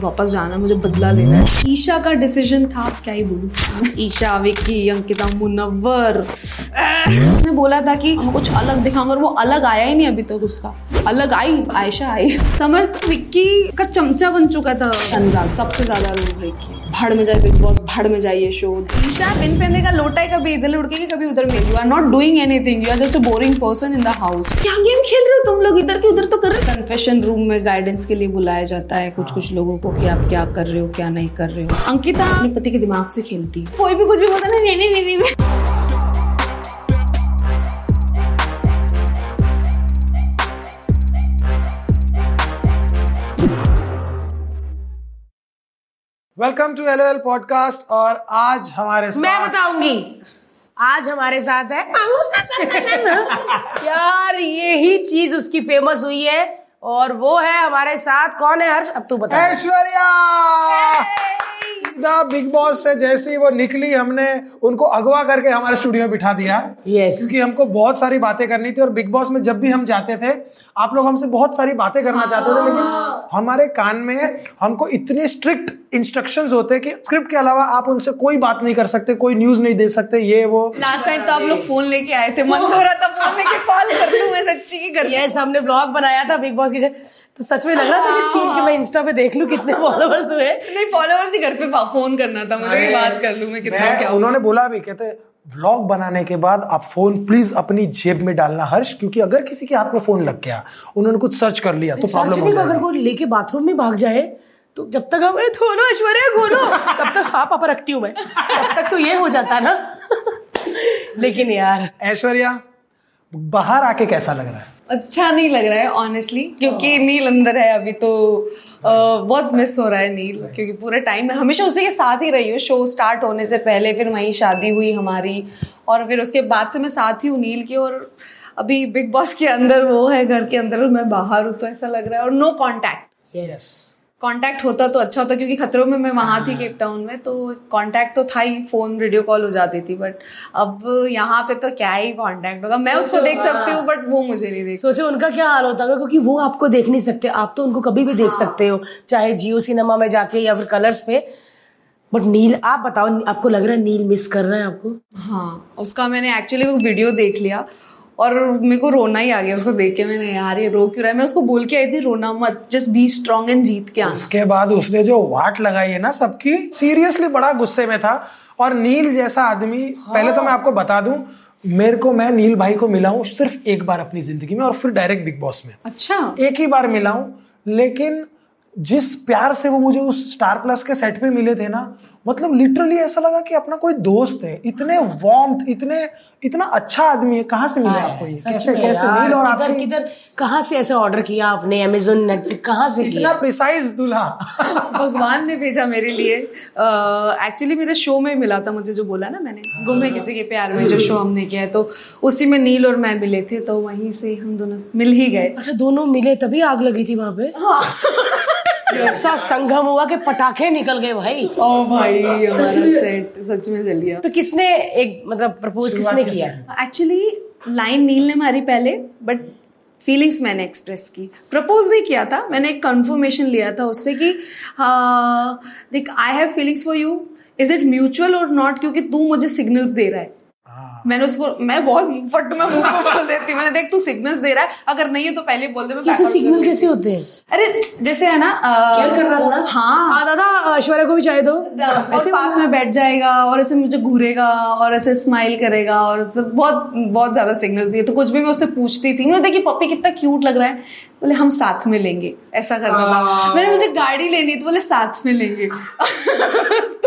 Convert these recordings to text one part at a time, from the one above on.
वापस जाना मुझे बदला लेना है। ईशा का डिसीज़न था क्या ही बोलू। ईशा विक्की अंकिता मुनवर उसने बोला था कि हम कुछ अलग दिखाऊँगा और वो अलग आया ही नहीं अभी तक उसका। अलग आई आयशा आई। समर्थ विक्की का चमचा बन चुका था। अनुराग सबसे ज़्यादा लोग विक्की भाड़ में जाए बिग बॉस भाड़ में जाइए शो। ईशा बिन पहनने का लोटा है कभी इधर लुड़केगी कभी उधर में you are not doing anything you are just a boring person in the house क्या गेम खेल रहे हो तुम लोग? इधर के उधर तो कर रहे हो। कन्फेशन रूम में गाइडेंस के लिए बुलाया जाता है कुछ कुछ लोगों को कि आप क्या कर रहे हो क्या नहीं कर रहे हो। अंकिता। अपने पति के दिमाग से खेलती कोई भी कुछ भी बोलता ना नहीं नहीं we welcome to L podcast और आज हमारे साथ मैं बताऊँगी। आज हमारे साथ है यार यही चीज़ उसकी फ़ेमस हुई है और वो है हमारे साथ। कौन है हर्ष? अब तू बता। ऐश्वर्या! सीधा बिग बॉस से जैसे ही वो निकली हमने उनको अगवा करके हमारे स्टूडियो में बिठा दिया। यस क्योंकि हमको बहुत सारी बातें करनी थी और बिग बॉस में जब भी हम जाते थे आप लोग हमसे बहुत सारी बातें करना चाहते थे लेकिन हमारे कान में हमको इतने स्ट्रिक्ट इंस्ट्रक्शन होते हैं कि स्क्रिप्ट के अलावा आप उनसे कोई बात नहीं कर सकते कोई न्यूज़ नहीं दे सकते ये वो। लास्ट टाइम तो आप लोग फ़ोन लेके आए थे मन हो रहा था फ़ोन लेके कॉल कर लूँ मैं सच्ची की कर यस हमने ब्लॉग बनाया था बिग बॉस के तो सच में लग रहा था कि छीन के मैं इंस्टा पे देख लूँ कितने फॉलोअर्स हुए। नहीं फॉलोअर्स नहीं घर पे फ़ोन करना था मुझे बात कर लूँ मैं कितना क्या उन्होंने बोला भी कहते व्लॉग बनाने के बाद आप फ़ोन प्लीज़ अपनी जेब में डालना हर्ष क्योंकि अगर किसी के हाथ में फ़ोन लग गया उन्होंने कुछ सर्च कर लिया तो प्रॉब्लम अगर वो लेके बाथरूम में भाग जाए तो जब तक हम खोलो ऐश्वर्या खोलो तब तक हाँ पापा रखती हूँ मैं। तब तक तो ये हो जाता ना। लेकिन यार। ऐश्वर्या बाहर आके कैसा लग रहा है? अच्छा नहीं लग रहा है ऑनेस्टली क्योंकि नील अंदर है अभी तो। बहुत मिस हो रहा है नील, क्योंकि पूरे टाइम में हमेशा उसी के साथ ही रही हूँ। शो स्टार्ट होने से पहले, फिर वहीं शादी हुई हमारी, और फिर उसके बाद से मैं साथ ही हूँ नील की, और अभी बिग बॉस के अंदर वो है, घर के अंदर मैं बाहर हूँ तो ऐसा लग रहा है, और नो कॉन्टैक्ट यस कांटेक्ट होता तो अच्छा होता क्योंकि खतरों में मैं वहाँ थी केप टाउन में तो कांटेक्ट तो था ही फ़ोन वीडियो कॉल हो जाती थी बट अब यहाँ पे तो क्या ही कांटेक्ट होगा। मैं उसको देख सकती हूँ। बट वो मुझे नहीं देख सोचो उनका क्या हाल होता है क्योंकि वो आपको देख नहीं सकते। आप तो उनको कभी भी देख सकते हो चाहे जियो सिनेमा में जाके या फिर कलर्स पे। बट नील आप बताओ आपको लग रहा है नील मिस कर रहा है आपको? हाँ उसका मैंने एक्चुअली वो वीडियो देख लिया। और मेरे को रोना ही आ गया उसको देख के मैंने यार ये रो क्यों रहा है? मैं उसको बोल के आई थी रोना मत जस्ट बी स्ट्रॉन्ग एंड जीत के आना. उसके बाद उसने जो वाट लगाई है ना सबकी सीरियसली बड़ा गुस्से में था। और नील जैसा आदमी हाँ। पहले तो मैं आपको बता दूँ मेरे को मैं नील भाई को मिला हूँ सिर्फ़ एक बार अपनी ज़िंदगी में और फिर डायरेक्ट बिग बॉस में। अच्छा। एक ही बार मिला हूँ लेकिन जिस प्यार से वो मुझे उस स्टार प्लस के सेट पे मिले थे ना मतलब लिटरली ऐसा लगा कि अपना कोई दोस्त है इतने वार्म इतने इतना अच्छा आदमी है कहाँ से मिले आपको ये? कैसे कैसे नील और आपकी किधर कहाँ से ऐसे ऑर्डर किया आपने अमेजोन नेटफ्लिक्स कहाँ से इतना किया प्रिसाइज दूल्हा। भगवान ने भेजा मेरे लिए। एक्चुअली मेरे शो में मिला था मुझे जो बोला ना मैंने गुम है किसी के प्यार में जो शो हमने किया है। तो उसी में नील और मैं मिले थे तो वहीं से हम दोनों मिल ही गए। अच्छा दोनों मिले तभी आग लगी थी वहाँ पे? ऐसा संगम हुआ कि पटाखे निकल गए भाई। ओ भाई हमारा सेट सच में जल गया। तो किसने एक मतलब प्रपोज किसने किया? एक्चुअली लाइन नील ने मारी पहले बट फीलिंग्स मैंने एक्सप्रेस की। प्रपोज नहीं किया था मैंने एक कंफर्मेशन लिया था उससे कि हाँ, देख I have feelings for you is it mutual और नॉट क्योंकि तू मुझे सिग्नल्स दे रहा है। मैंने उसको मैं बहुत फट मैं मुँह को बोल देती हूँ। मैंने देख तू सिग्नल्स दे रहा है। अगर नहीं है तो पहले बोल दे मैं कैसे सिग्नल कैसे होते हैं? अरे जैसे है ना केयर कर रहा था ना? हाँ। हाँ दादा ऐश्वर्या को भी चाहे दो और पास में बैठ जाएगा और ऐसे मुझे घूरेगा और ऐसे स्माइल करेगा और बहुत बहुत ज़्यादा सिग्नल्स दिए। तो कुछ भी मैं उससे पूछती थी। मैंने देखिए पप्पी कितना क्यूट लग रहा है। बोले हम साथ में लेंगे। ऐसा करना था। मैंने मुझे गाड़ी लेनी तो बोले साथ में लेंगे। तो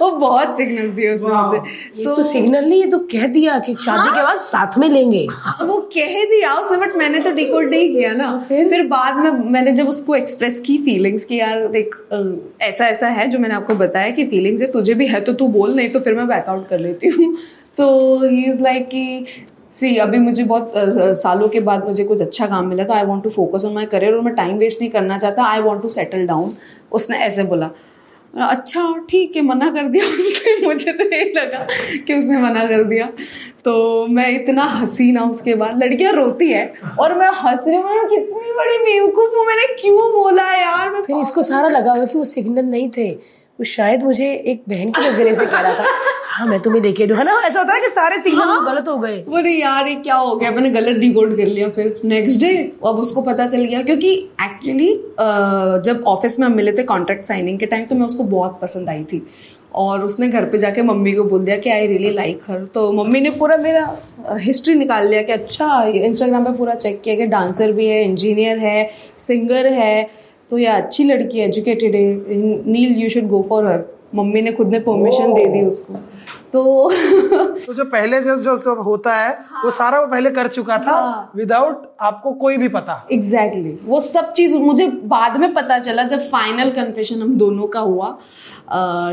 वो बहुत सिग्नल्स दिए उसने मुझे। ये तो सिग्नल नहीं ये तो कह दिया कि शादी के बाद साथ में लेंगे। वो कह दिया उसने बट मैंने तो डिकोड नहीं किया ना। फिर? बाद में मैंने जब उसको एक्सप्रेस की फीलिंग्स की यार देख ऐसा ऐसा है जो मैंने आपको बताया कि फीलिंग्स है तुझे भी है तो तू बोल नहीं तो फिर मैं बैकआउट कर लेती हूँ। सो ही इज़ लाइक कि सी अभी मुझे बहुत सालों के बाद मुझे कुछ अच्छा काम मिला तो I want to focus on my career और मैं टाइम वेस्ट नहीं करना चाहता। I want to settle down उसने ऐसे बोला, अच्छा ठीक है मना कर दिया उसने मुझे तो यही लगा कि उसने मना कर दिया। तो मैं इतना हँसी ना उसके बाद। लड़कियाँ रोती है और मैं हंस रही हूँ कितनी बड़ी बेवकूफ़ हूँ मैंने क्यों बोला यार? मैं फिर इसको सारा लगा हुआ कि वो सिग्नल नहीं थे। वो शायद मुझे एक बहन के नज़रिए से कह रहा था हाँ मैं तुम्हें देखे दूँ। है ना? ऐसा होता है कि सारे सिग्नल हाँ। गलत हो गए। बोले यार ये क्या हो गया? मैंने गलत डिकोड कर लिया फिर। नेक्स्ट डे अब उसको पता चल गया क्योंकि एक्चुअली जब ऑफ़िस में हम मिले थे कॉन्ट्रैक्ट साइनिंग के टाइम तो मैं उसको बहुत पसंद आई थी। और उसने घर पे जाके मम्मी को बोल दिया कि आई रियली लाइक हर तो मम्मी ने पूरा मेरा हिस्ट्री निकाल लिया कि अच्छा इंस्टाग्राम पे पूरा चेक किया कि डांसर भी है इंजीनियर है सिंगर है तो ये अच्छी लड़की है एजुकेटेड है Neel you should go for her mummy ने खुद ने परमिशन दे दी उसको। तो तो जो पहले जो जो सब होता है हाँ, वो सारा वो पहले कर चुका था हाँ। विदाउट आपको कोई भी पता। Exactly exactly. वो सब चीज़ मुझे बाद में पता चला जब फाइनल कन्फेशन हम दोनों का हुआ।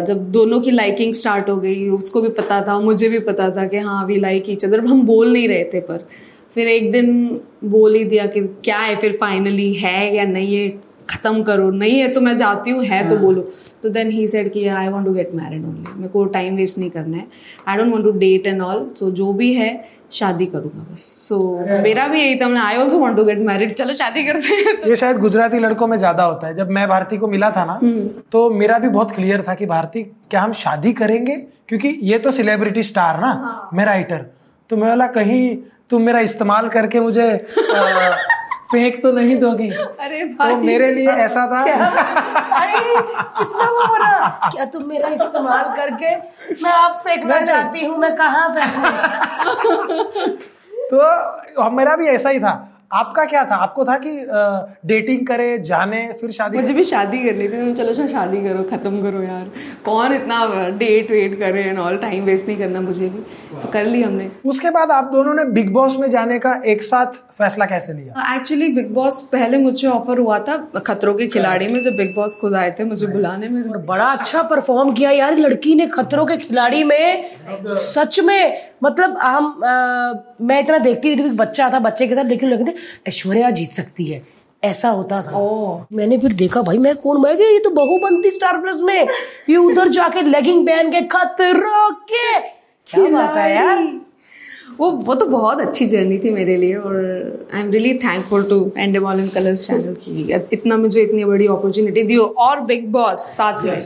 जब दोनों की लाइकिंग स्टार्ट हो गई उसको भी पता था मुझे भी पता था कि हाँ वी लाइक ईच अदर हम बोल नहीं रहे थे पर। फिर एक दिन बोल ही दिया कि क्या है फिर फाइनली है या नहीं है खत्म करो नहीं है तो मैं जाती हूँ है तो बोलो। तो देन ही सेड कि I want to get married only मेरे को टाइम वेस्ट नहीं करना है। I don't want to date and all so जो भी है शादी करूँगा बस। सो so, मेरा भी यही था I also want to get married चलो शादी करते हैं। ये शायद गुजराती लड़कों में ज़्यादा होता है। जब मैं भारती को मिला था ना हम्म। तो मेरा भी बहुत क्लियर था कि भारती क्या हम शादी करेंगे? क्योंकि ये तो सेलिब्रिटी स्टार ना हाँ। मैं राइटर तो मैं बोला कहीं तुम मेरा इस्तेमाल करके मुझे अ, फेंक तो नहीं दोगी। अरे भाई तो भाई मेरे लिए ऐसा था। अरे कितना बुरा क्या तुम मेरा इस्तेमाल करके मैं आप फेंकना। चाहती हूँ? मैं कहाँ फेंकू? तो मेरा भी ऐसा ही था। आपका क्या था? आपको था कि डेटिंग करे जाने फिर शादी मुझे भी शादी करनी थी। मैं चलो अच्छा शादी करो खत्म करो यार। कौन इतना डेट वेट करे एंड ऑल टाइम वेस्ट नहीं करना मुझे भी। तो कर ली हमने। उसके बाद आप दोनों ने बिग बॉस में जाने का एक साथ फैसला कैसे लिया? एक्चुअली बिग बॉस पहले मुझे ऑफ़र हुआ था खतरों के खिलाड़ी में जब बिग बॉस खुद आए थे मुझे बुलाने में। बड़ा अच्छा परफॉर्म किया यार लड़की ने खतरों के खिलाड़ी में। सच में मतलब हम अ, मैं इतना देखती थी कि बच्चा था बच्चे के साथ लेकिन लोग कहते ऐश्वर्या जीत सकती है। ऐसा होता था। ओह मैंने फिर देखा भाई मैं कौन? मैं ये तो बहू बनती स्टार प्लस में। ये उधर जाके लेगिंग पहन के खतरों के क्या बात है यार। वो वो तो बहुत अच्छी जर्नी थी मेरे लिए और I am really thankful to Endemol in Colors channel की। इतना मुझे इतनी बड़ी अपॉर्चुनिटी दी और बिग बॉस साथ में।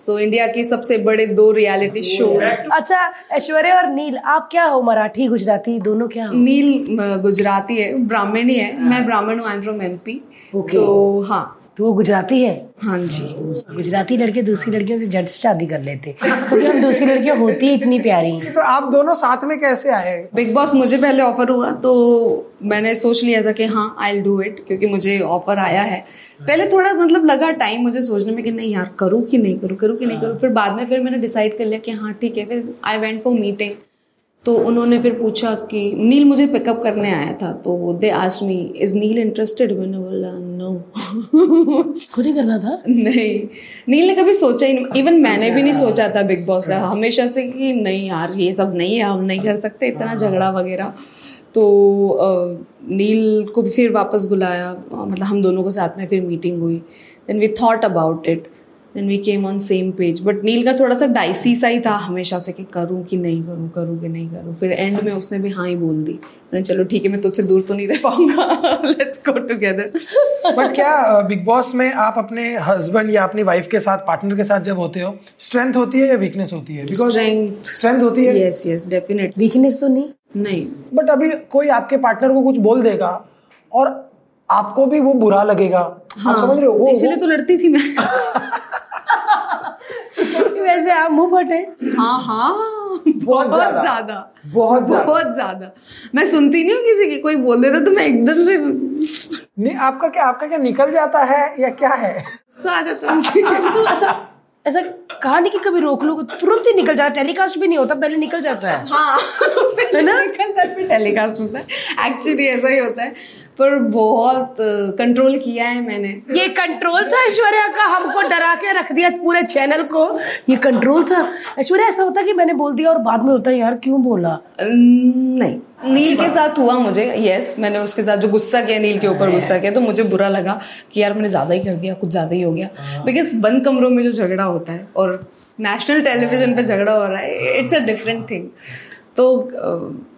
सो इंडिया की सबसे बड़े दो रियलिटी शो अच्छा ऐश्वर्य और नील आप क्या हो मराठी गुजराती दोनों क्या हो? नील गुजराती है ब्राह्मण ही। है मैं ब्राह्मण हूँ I am from MP P तो हाँ। तो वो गुजराती है। हाँ जी। गुजराती लड़के दूसरी लड़कियों से जट से शादी कर लेते। क्योंकि हम दूसरी लड़कियाँ होती इतनी प्यारी। हैं तो आप दोनों साथ में कैसे आए? बिग बॉस मुझे पहले ऑफ़र हुआ तो मैंने सोच लिया था कि हाँ आई डू इट क्योंकि मुझे ऑफ़र आया है। पहले थोड़ा मतलब लगा टाइम मुझे सोचने में कि नहीं यार करूँ कि नहीं करूँ करूँ कि नहीं करूँ फिर बाद में फिर मैंने डिसाइड कर लिया कि हाँ ठीक है फिर आई वेंट फॉर मीटिंग तो उन्होंने फिर पूछा कि नील मुझे पिकअप करने आया था तो they asked me is Neel interested मैंने बोला नो खुद ही करना था? नहीं। नील ने कभी सोचा ही नहीं। इवन मैंने भी नहीं सोचा था बिग बॉस का। हमेशा से कि नहीं यार ये सब नहीं है हम नहीं कर सकते इतना झगड़ा वगैरह। तो नील को भी फिर वापस बुलाया। मतलब हम दोनों को साथ में फिर मीटिंग हुई। Then we thought about it then we came on same page but Neel का थोड़ा सा डाइसी सा ही था हमेशा से कि करूँ कि नहीं करूँ करूँ कि नहीं करूँ। फिर एंड में उसने भी हाँ ही बोल दी। मैंने चलो ठीक है मैं तुझसे दूर तो नहीं रह पाऊँगा। लेट्स गो टुगेदर बट क्या बिग बॉस में आप अपने हस्बैंड या अपनी वाइफ के साथ पार्टनर के साथ जब होते हो स्ट्रेंथ होती है या वीकनेस होती है? Because Strength. स्ट्रेंथ होती है। यस यस डेफिनेटली वीकनेस तो नहीं? नहीं. बट अभी कोई आपके पार्टनर को कुछ बोल देगा और आपको भी वो बुरा लगेगा। हाँ, आप समझ रहे हो? वो, इसलिए तो लड़ती थी मैं। वैसे आप मुँह फटे? हाँ हाँ। बहुत ज़्यादा। ज़्यादा। बहुत बहुत ज़्यादा। मैं सुनती नहीं हूँ किसी की कोई बोल देता तो मैं एकदम से नहीं आपका क्या आपका क्या निकल जाता है या क्या है? ऐसा कहा नहीं कि कभी रोक लो तुरंत ही निकल जाता टेलीकास्ट भी नहीं होता पहले निकल जाता है। हाँ। है ना? टेलीकास्ट होता है। एक्चुअली ऐसा ही होता है पर बहुत कंट्रोल किया है मैंने। ये कंट्रोल था ऐश्वर्या का हमको डरा के रख दिया पूरे चैनल को। ये कंट्रोल था। ऐश्वर्या ऐसा होता कि मैंने बोल दिया और बाद में होता यार क्यों बोला? नहीं। नील के साथ हुआ मुझे यस मैंने उसके साथ जो गुस्सा किया नील के ऊपर गुस्सा किया तो मुझे बुरा लगा कि यार मैंने ज़्यादा ही कर दिया कुछ ज़्यादा ही हो गया। बिकॉज़ बंद कमरों में जो झगड़ा होता है और नेशनल टेलीविज़न पे झगड़ा हो रहा है इट्स अ डिफरेंट थिंग तो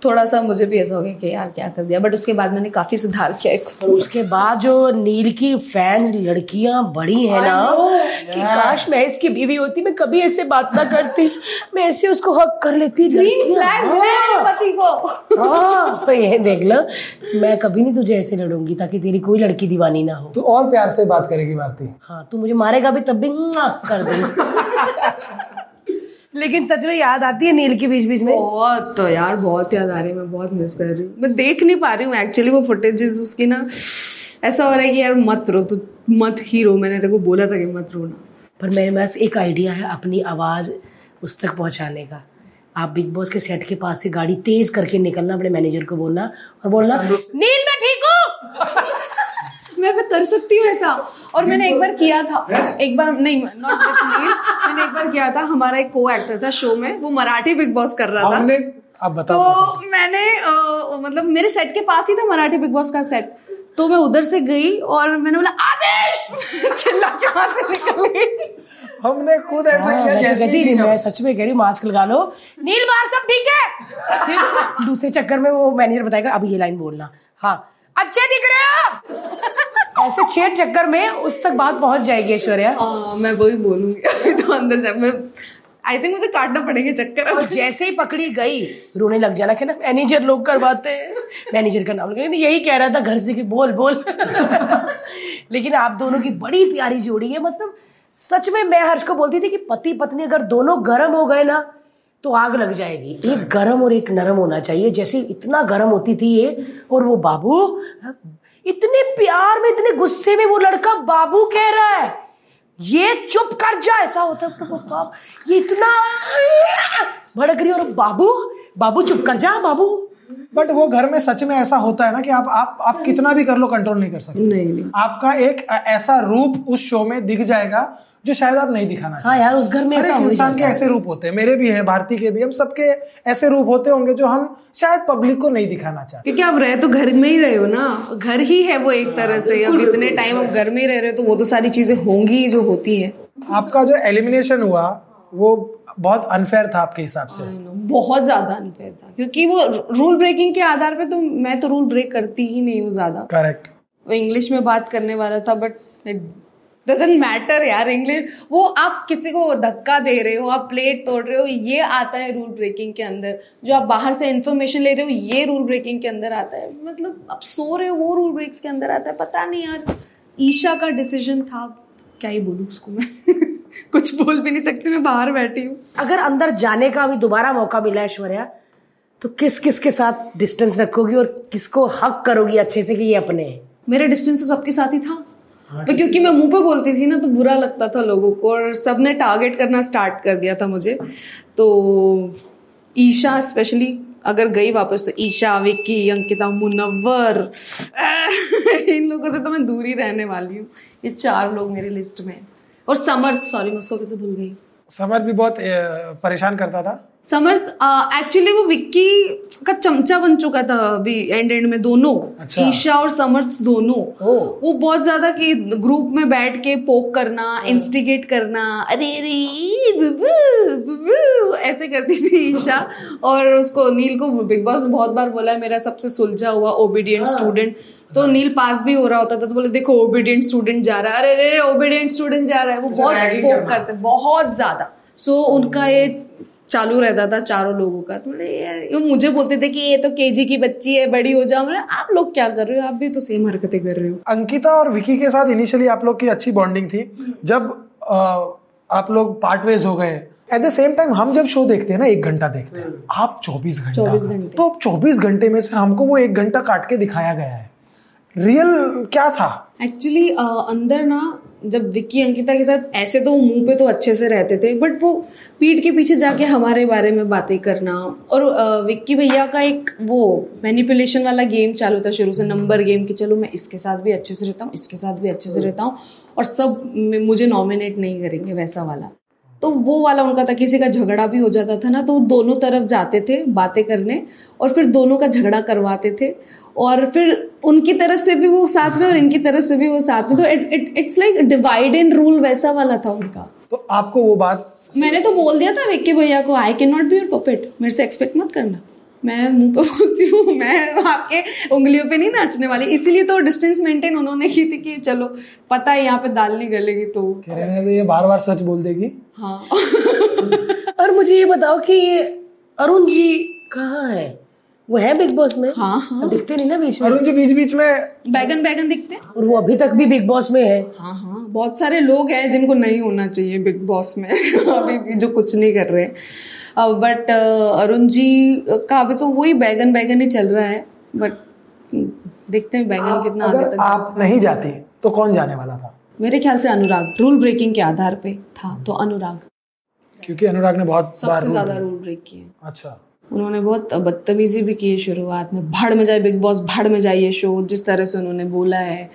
थोड़ा सा मुझे भी ऐसा हो गया कि यार क्या कर दिया। बट उसके बाद मैंने काफ़ी सुधार किया है और उसके बाद जो नील की फैंस लड़कियाँ बड़ी है ना कि काश मैं इसकी बीवी होती मैं कभी ऐसे बात ना करती। मैं ऐसे उसको हक कर लेती ग्रीन फ्लैग मेरे पति को। हाँ। तो ये देख लो मैं कभी नहीं तुझे ऐसे लड़ूँगी ताकि तेरी कोई लड़की दीवानी ना हो। तो और प्यार से बात करेगी भारती हाँ तू मुझे मारेगा भी तब भी कर दे। लेकिन सच में याद आती है नील की बीच बीच में? बहुत तो यार बहुत याद आ रही है मैं बहुत मिस कर रही हूँ। मैं देख नहीं पा रही हूँ एक्चुअली वो फुटेजेस उसकी ना ऐसा हो रहा है कि यार मत रो तो मत ही रो। मैंने तेरे को बोला था कि मत रोना। पर मेरे पास एक आइडिया है अपनी आवाज़ उस तक पहुँचाने का। आप बिग बॉस के सेट के पास से गाड़ी तेज करके निकलना अपने मैनेजर को बोलना और बोलना नील मैं ठीक हूँ! मैं मैं कर सकती हूँ ऐसा। और मैंने एक बार किया था। एक बार नहीं नॉट मैंने एक बार किया था। हमारा एक को एक्टर था शो में। वो मराठी बिग बॉस कर रहा था। हमने आप तो बताओ मैंने अ, मतलब मेरे सेट के पास ही था मराठी बिग बॉस का सेट तो मैं उधर से गई और मैंने बोला आदेश! चिल्ला के वहाँ से निकल। गई हमने खुद ऐसा हाँ, किया तो जैसे कहती मैं सच में कह रही मास्क लगा लो। नील बाहर सब ठीक है? दूसरे चक्कर में वो मैनेजर बताएगा अब ये लाइन बोलना। हाँ अच्छे दिख रहे हो ऐसे छह चक्कर में उस तक बात पहुँच जाएगी ऐश्वर्या। हाँ मैं वही बोलूँगी। तो अंदर जा मैं आई थिंक मुझे काटना पड़ेगा चक्कर और जैसे ही पकड़ी गई रोने लग जाना कि ना मैनेजर लोग करवाते हैं। मैनेजर का नाम लेकिन यही कह रहा था घर से कि बोल बोल। लेकिन आप दोनों की बड़ी प्यारी जोड़ी है मतलब सच में मैं हर्ष को बोलती थी कि पति पत्नी अगर दोनों गर्म हो गए ना तो आग लग जाएगी। एक गर्म और एक नरम होना चाहिए। जैसे इतना गर्म होती थी ये और वो बाबू इतने प्यार में इतने गुस्से में वो लड़का बाबू कह रहा है ये चुप कर जा। ऐसा होता है ये इतना भड़क रही और बाबू बाबू चुप कर जा बाबू। बट वो घर में सच में ऐसा होता है ना कि आप आप आप कितना भी कर लो कंट्रोल नहीं कर सकते। नहीं नहीं। आपका एक ऐसा रूप उस शो में दिख जाएगा जो शायद आप नहीं दिखाना हाँ यार उस घर में ऐसा हो ही इंसान के ऐसे रूप होते हैं मेरे भी हैं भारती के भी हम सबके ऐसे रूप होते होंगे जो हम शायद पब्लिक को नहीं दिखाना चाहते। क्योंकि आप रहे तो घर में ही रहे हो ना घर ही है वो एक तरह से अब इतने टाइम आप घर में ही रह रहे हो तो वो तो सारी चीज़ें होंगी ही जो होती है। आपका जो एलिमिनेशन हुआ वो बहुत अनफेयर था आपके हिसाब से। बहुत ज़्यादा अनफेयर था क्योंकि वो रूल ब्रेकिंग के आधार पे तो मैं तो रूल ब्रेक करती ही नहीं हूँ ज़्यादा। करेक्ट वो इंग्लिश में बात करने वाला था बट डजेंट मैटर यार इंग्लिश वो आप किसी को धक्का दे रहे हो आप प्लेट तोड़ रहे हो ये आता है रूल ब्रेकिंग के अंदर। जो आप बाहर से इन्फॉर्मेशन ले रहे हो ये रूल ब्रेकिंग के अंदर आता है। मतलब आप सो रहे हो वो रूल ब्रेक्स के अंदर आता है पता नहीं यार ईशा का डिसीज़न था क्या ही बोलूँ उसको मैं। कुछ बोल भी नहीं सकती मैं बाहर बैठी हूँ। अगर अंदर जाने का अभी दोबारा मौका मिला ऐश्वर्या तो किस किस के साथ डिस्टेंस रखोगी और किसको हक करोगी अच्छे से कि ये अपने हैं? मेरा डिस्टेंस तो सबके साथ ही था। पर क्योंकि मैं मुँह पे बोलती थी ना तो बुरा लगता था लोगों को और सबने टारगेट करना स्टार्ट कर दिया था मुझे। तो ईशा स्पेशली अगर गई वापस तो ईशा विक्की अंकिता मुनव्वर इन लोगों से तो मैं दूर ही रहने वाली हूँ। ये चार लोग मेरी लिस्ट में हैं। और समर्थ सॉरी मैं उसको कैसे भूल गई। समर भी बहुत परेशान करता था। समर्थ एक्चुअली वो विक्की का चमचा बन चुका था अभी एंड एंड में दोनों। अच्छा। ईशा और समर्थ दोनों। वो बहुत ज़्यादा कि ग्रुप में बैठ के पोक करना इंस्टिगेट करना अरे रे ऐसे करती थी ईशा। और उसको नील को बिग बॉस ने बहुत बार बोला है मेरा सबसे सुलझा हुआ ओबीडियंट स्टूडेंट तो नील पास भी हो रहा होता था तो बोले देखो ओबीडियंट स्टूडेंट जा रहा है। अरे रे ओबीडियंट स्टूडेंट जा रहा है। वो बहुत पोक करते बहुत ज़्यादा। सो उनका ये चालू रहता था चारों लोगों का। तो बोले यार ये मुझे बोलते थे कि ये तो केजी की बच्ची है बड़ी हो जाओ। बोले आप लोग क्या कर रहे हो? आप भी तो सेम हरकतें कर रहे हो। अंकिता और विकी के साथ इनिशियली आप लोग की अच्छी बॉन्डिंग थी। जब अ, आप लोग पार्ट वेज हो गए एट द सेम टाइम हम जब शो देखते हैं ना एक घंटा देखते हैं आप 24 घंटा 24 घंटे। तो 24 घंटे में से हमको वो एक घंटा काट के दिखाया गया है। रियल क्या था? एक्चुअली uh, अंदर ना जब विक्की अंकिता के साथ ऐसे तो मुँह पे तो अच्छे से रहते थे बट वो पीठ के पीछे जाके हमारे बारे में बातें करना और विक्की भैया का एक वो मैनिपुलेशन वाला गेम चालू था शुरू से नंबर गेम कि चलो मैं इसके साथ भी अच्छे से रहता हूँ इसके साथ भी अच्छे से रहता हूँ और सब मुझे नॉमिनेट नहीं करेंगे वैसा वाला। तो वो वाला उनका था किसी का झगड़ा भी हो जाता था ना तो वो दोनों तरफ़ जाते थे बातें करने और फिर दोनों का झगड़ा करवाते थे और फिर उनकी तरफ़ से भी वो साथ में और इनकी तरफ़ से भी वो साथ में। तो it it it's like divide and rule वैसा वाला था उनका। तो आपको वो बात मैंने तो बोल दिया था विक्की भैया को I can not be your puppet मेरे से एक्सपेक्ट मत करना। मैं मुँह पे बोलती हूँ मैं आपके उंगलियों पे नहीं नाचने वाली। इसीलिए तो डिस्टेंस मेंटेन उन्होंने की थी कि चलो पता है यहाँ पे दाल नहीं गलेगी तो। कह रहे हैं ये बार बार सच बोल देगी? हाँ। और मुझे ये बताओ कि ये अरुण जी कहाँ है? वो है बिग बॉस में। हाँ हाँ। दिखते नहीं ना बीच में। अरुण जी बीच बीच में बैगन बैगन दिखते हैं? और वो अभी तक भी बिग बॉस में है। हाँ हाँ। बहुत सारे लोग हैं जिनको नहीं होना चाहिए बिग बॉस में। अभी भी जो कुछ नहीं कर रहे। बट अरुण जी का अभी तो वही बैगन बैगन ही चल रहा है। बट देखते हैं बैगन कितना आगे तक आप नहीं जाती तो कौन जाने वाला था? मेरे ख्याल से अनुराग। रूल ब्रेकिंग के आधार पे था तो अनुराग। क्योंकि अनुराग ने बहुत सबसे ज़्यादा रूल ब्रेक किए। अच्छा। उन्होंने बहुत बदतमीजी भी की है शुरुआत में। भाड़ में जाए बिग बॉस भाड़ में जाइए शो जिस तरह से उन्होंने बोला है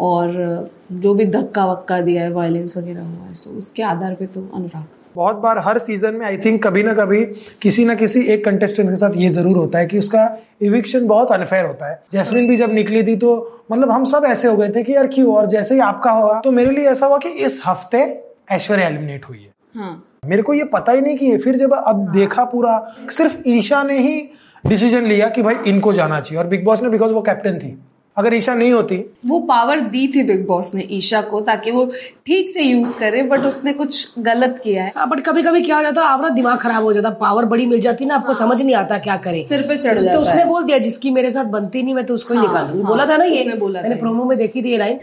और जो भी धक्का वक्का दिया है वायलेंस वगैरह हुआ है सो उसके आधार पे तो अनुराग। बहुत बार हर सीज़न में आई थिंक कभी ना कभी किसी ना किसी एक कंटेस्टेंट के साथ ये ज़रूर होता है कि उसका इविक्शन बहुत अनफेयर होता है। जैस्मिन भी जब निकली थी तो मतलब हम सब ऐसे हो गए थे कि यार क्यों? और जैसे ही आपका हुआ तो मेरे लिए ऐसा हुआ कि इस हफ़्ते ऐश्वर्या एलिमिनेट हुई है। हाँ। मेरे को ये पता ही नहीं कि ये फिर जब अब देखा पूरा सिर्फ़ ईशा ने ही डिसीज़न लिया कि भाई इनको जाना चाहिए। और बिग बॉस ने बिकॉज़ वो कैप्टन थी। अगर ईशा नहीं होती। वो पावर दी थी बिग बॉस ने ईशा को ताकि वो ठीक से यूज़ करे बट उसने कुछ गलत किया है। हाँ बट कभी कभी क्या हो जाता है आपका दिमाग खराब हो जाता पावर बड़ी मिल जाती ना आपको समझ नहीं आता क्या करे। सिर पे चढ़ तो जाता उसने बोल दिया जिसकी मेरे साथ बनती नहीं मैं तो उसको ही हाँ, हाँ, बोला था ना ये? उसने बोला था मैंने प्रोमो में देखी थी ये लाइन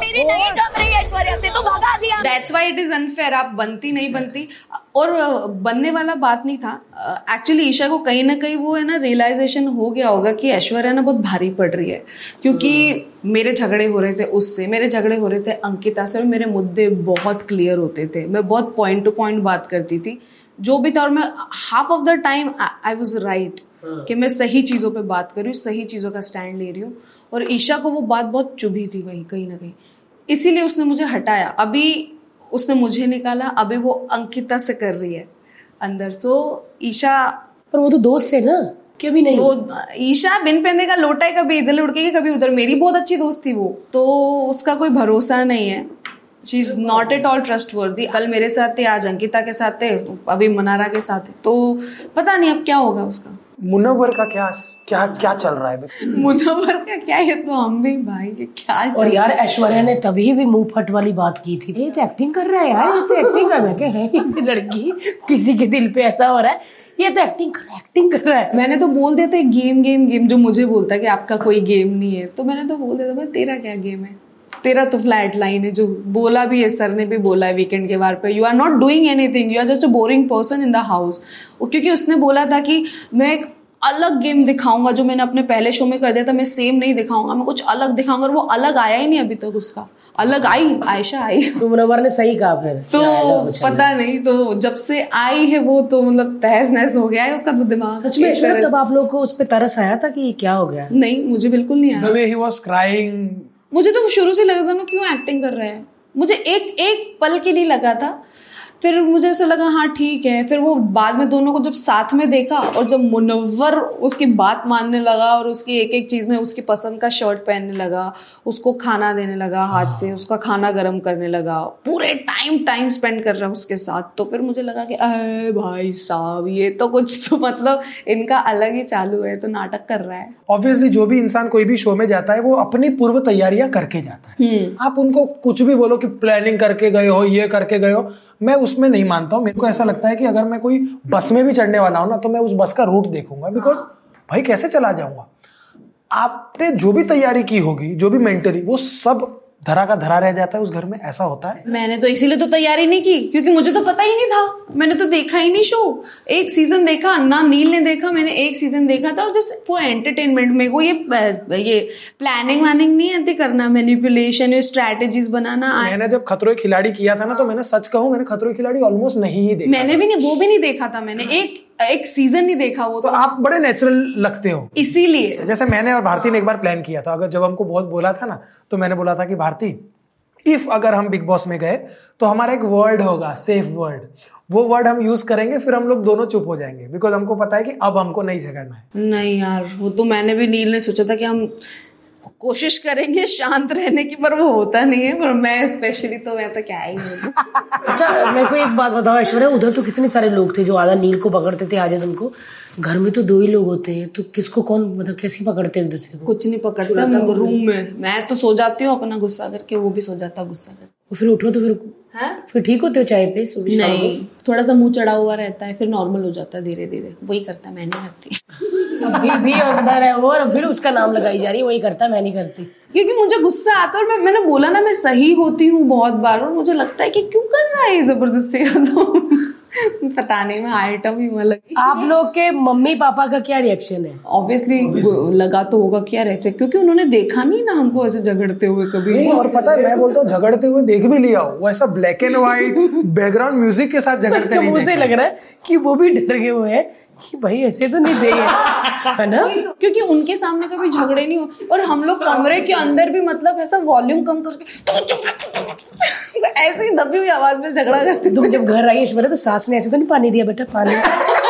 मेरी नहीं जम रही ऐश्वर्या से तो भगा दिया। That's why it is unfair आप बनती नहीं बनती। और बनने वाला बात नहीं था। एक्चुअली ईशा को कहीं ना कहीं वो है ना रियलाइजेशन हो गया होगा कि ऐश्वर्या ना बहुत भारी पड़ रही है। क्योंकि मेरे झगड़े हो रहे थे उससे मेरे झगड़े हो रहे थे अंकिता से और मेरे मुद्दे बहुत क्लियर होते थे। मैं बहुत पॉइंट टू पॉइंट बात करती थी। जो भी था और मैं half of the time I was right कि मैं सही चीज़ों पे बात कर रही हूँ सही चीज़ों का स्टैंड ले रही हूँ। और ईशा को वो बात बहुत चुभी थी वही कहीं ना कहीं। इसीलिए उसने मुझे हटाया। अभी उसने मुझे निकाला अभी वो अंकिता से कर रही है। अंदर सो ईशा पर वो तो दोस्त है ना क्यों भी नहीं? वो ईशा बिन पहनने का लोटा है कभी इधर लुड़केगी कभी उधर। मेरी बहुत अच्छी दोस्त थी वो। तो उसका कोई भरोसा नहीं है। She is not at all trustworthy कल मेरे साथ थे आज अंकिता के साथ थे अभी मनारा के साथ है तो पता नहीं अब क्या होगा उसका। मुनव्वर का क्या क्या क्या चल रहा है? मुनव्वर का क्या? है तो हम भी भाई ये क्या और यार ऐश्वर्या ने तभी भी मुँह फट वाली बात की थी। ये तो एक्टिंग कर रहा है यार ये तो एक्टिंग कर रहा है। ये लड़की किसी के दिल पे ऐसा हो रहा है। ये तो एक्टिंग कर एक्टिंग कर रहा है। मैंने तो बोल दिया था गेम गेम गेम जो मुझे बोलता है कि आपका कोई गेम नहीं है। तो मैंने तो बोल दिया था भाई तेरा क्या गेम है? तेरा तो फ्लैट लाइन है जो बोला भी है सर ने भी बोला है वीकेंड के बार पे you are not doing anything you are just a boring person in the house क्योंकि उसने बोला था कि मैं एक अलग गेम दिखाऊँगा जो मैंने अपने पहले शो में कर दिया था मैं सेम नहीं दिखाऊँगा मैं कुछ अलग दिखाऊँगा और वो अलग आया ही नहीं अभी तक उसका। अलग आई आयशा आई। तो मुनव्वर ने सही कहा फिर तो पता नहीं तो जब से आई है वो तो मतलब तहस नहस हो गया है उसका तो दिमाग। सच में तब आप लोग को उस पर तरस आया था कि ये क्या हो गया? नहीं मुझे बिल्कुल नहीं आया। मुझे तो शुरू से लगा था ना क्यों एक्टिंग कर रहे हैं? मुझे एक एक पल के लिए लगा था फिर मुझे ऐसा लगा हाँ ठीक है। फिर वो बाद में दोनों को जब साथ में देखा और जब मुनवर उसकी बात मानने लगा और उसकी एक एक चीज़ में उसकी पसंद का शर्ट पहनने लगा उसको खाना देने लगा हाथ से उसका खाना गर्म करने लगा पूरे टाइम टाइम स्पेंड कर रहा उसके साथ। तो फिर मुझे लगा कि अरे भाई साहब ये तो कुछ तो मतलब इनका अलग ही चालू है तो नाटक कर रहा है। ऑब्वियसली जो भी इंसान कोई भी शो में जाता है वो अपनी पूर्व तैयारियाँ करके जाता है। आप उनको कुछ भी बोलो कि प्लानिंग करके गए हो ये करके गए हो मैं उसमें नहीं मानता हूँ। मेरे को ऐसा लगता है कि अगर मैं कोई बस में भी चढ़ने वाला हूँ ना तो मैं उस बस का रूट देखूँगा। बिकॉज़ भाई, कैसे चला जाऊँगा? आपने जो भी तैयारी की होगी, जो भी मेंटली वो सब धरा का धरा रह जाता है उस घर में ऐसा होता है। मैंने तो इसीलिए तो तैयारी नहीं की क्योंकि मुझे तो पता ही नहीं था। मैंने तो देखा ही नहीं शो एक सीज़न देखा ना नील ने देखा मैंने एक सीज़न देखा था और जस्ट फॉर एंटरटेनमेंट मेरे को ये ये प्लानिंग वानिंग नहीं आती करना मैनिपुलेशन स्ट्रेटेजीज बनाना मैंने जब खतरों खिलाड़ी किया था ना तो मैंने सच कहूँ मैंने खतरों खिलाड़ी ऑलमोस्ट नहीं ही देखा मैंने भी नहीं वो भी नहीं देखा था मैंने। एक एक सीज़न नहीं देखा वो तो तो। आप बड़े नेचुरल लगते हो। इसीलिए। जैसे मैंने और भारती ने एक बार प्लान किया था। अगर जब हमको बहुत बोला था ना तो मैंने बोला था कि भारती इफ़ अगर हम बिग बॉस में गए तो हमारा एक वर्ड होगा सेफ़ वर्ड वो वर्ड हम यूज़ करेंगे फिर हम लोग दोनों चुप हो जाएँगे। बिकॉज़ हमको पता है कि अब हमको नहीं झगड़ना है। नहीं यार वो तो मैंने भी नील ने सोचा था कि हम कोशिश करेंगे शांत रहने की पर वो होता नहीं है पर मैं स्पेशली तो मैं तो क्या ही अच्छा मेरे को एक बात बताओ ऐश्वर्या उधर तो कितने सारे लोग थे जो आधा नील को पकड़ते थे आज तुमको? घर में तो दो ही लोग होते हैं तो किसको कौन मतलब कैसे पकड़ते हैं दूसरे को? कुछ नहीं पकड़ता रूम में मैं तो सो जाती हूँ अपना गुस्सा करके वो भी सो जाता गुस्सा करके। फिर उठो तो फिर है? फिर ठीक होते हो चाय पे सुबह नहीं थोड़ा सा मुँह चढ़ा हुआ रहता है फिर नॉर्मल हो जाता है धीरे धीरे वही करता है मैं नहीं करती। अभी भी अंदर है वो और फिर उसका नाम लगाई जा रही है वही करता मैं नहीं करती। क्योंकि मुझे गुस्सा आता है और मैं मैंने बोला ना मैं सही होती हूँ बहुत बार और मुझे लगता है कि क्यों कर रहा है ये ज़बरदस्ती? का तो पता नहीं मैं आइटम ही लगी। आप लोग के मम्मी पापा का क्या रिएक्शन है? ऑब्वियसली लगा तो होगा क्या ऐसे क्योंकि उन्होंने देखा नहीं ना हमको ऐसे झगड़ते हुए कभी। नहीं और पता है मैं बोलता हूँ झगड़ते हुए देख भी लिया वो ऐसा black and white background music के साथ झगड़ते मुझे लग रहा है कि वो भी डर गए हुए हैं कि भाई ऐसे तो नहीं देंगे है ना? क्योंकि उनके सामने कभी झगड़े नहीं हो। और हम लोग कमरे के अंदर भी मतलब ऐसा वॉल्यूम कम करके "तू चुप रह, चुप रह, चुप रह।" ऐसे ही दबी हुई आवाज़ में झगड़ा करते तुम जब घर आई ऐश्वर्या तो सास ने ऐसे तो नहीं पानी दिया बेटा पानी।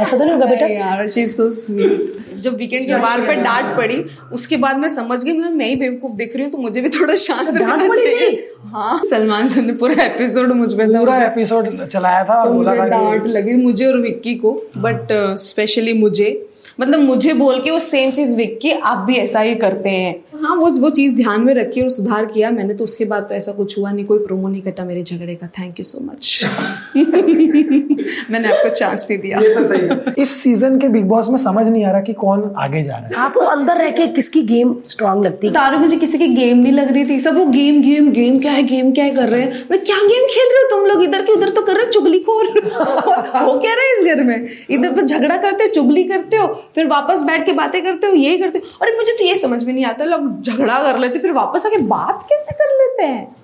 ऐसा तो नहीं होगा बेटा? यार शी सो स्वीट जब वीकेंड के बार पे डांट पड़ी उसके बाद मैं समझ गई मतलब मैं ही बेवकूफ़ दिख रही हूँ तो मुझे भी थोड़ा शांत रहना चाहिए। हाँ सलमान सर ने पूरा एपिसोड मुझ पे था पूरा एपिसोड चलाया था तो बोला मुझे था डांट लगी मुझे और विक्की को बट स्पेशली मुझे। मतलब मुझे बोल के वो सेम चीज़ विक्की आप भी ऐसा ही करते हैं। हाँ वो वो चीज़ ध्यान में रखी और सुधार किया। मैंने तो उसके बाद तो ऐसा कुछ हुआ नहीं कोई प्रोमो नहीं कटा मेरे झगड़े का। थैंक यू सो मच मैंने आपको चांस दे दिया। ये तो सही है। इस सीज़न के बिग बॉस में समझ नहीं आ रहा कि कौन आगे जा रहा है। आपको अंदर रह के किसकी गेम स्ट्रांग लगती है? तारो मुझे किसी की गेम नहीं लग रही थी। सब वो गेम गेम गेम क्या है गेम क्या है कर रहे हैं? मैं क्या गेम खेल रहे हो तुम लोग? इधर के उधर तो कर रहे हो चुगली को हो क्या रहे इस घर में। इधर पर झगड़ा करते हो चुगली करते हो फिर वापस बैठ के बातें करते हो यही करते हो। अरे मुझे तो ये समझ में नहीं आता। लोग झगड़ा कर लेते, फिर वापस आके बात कैसे कर लेते हैं?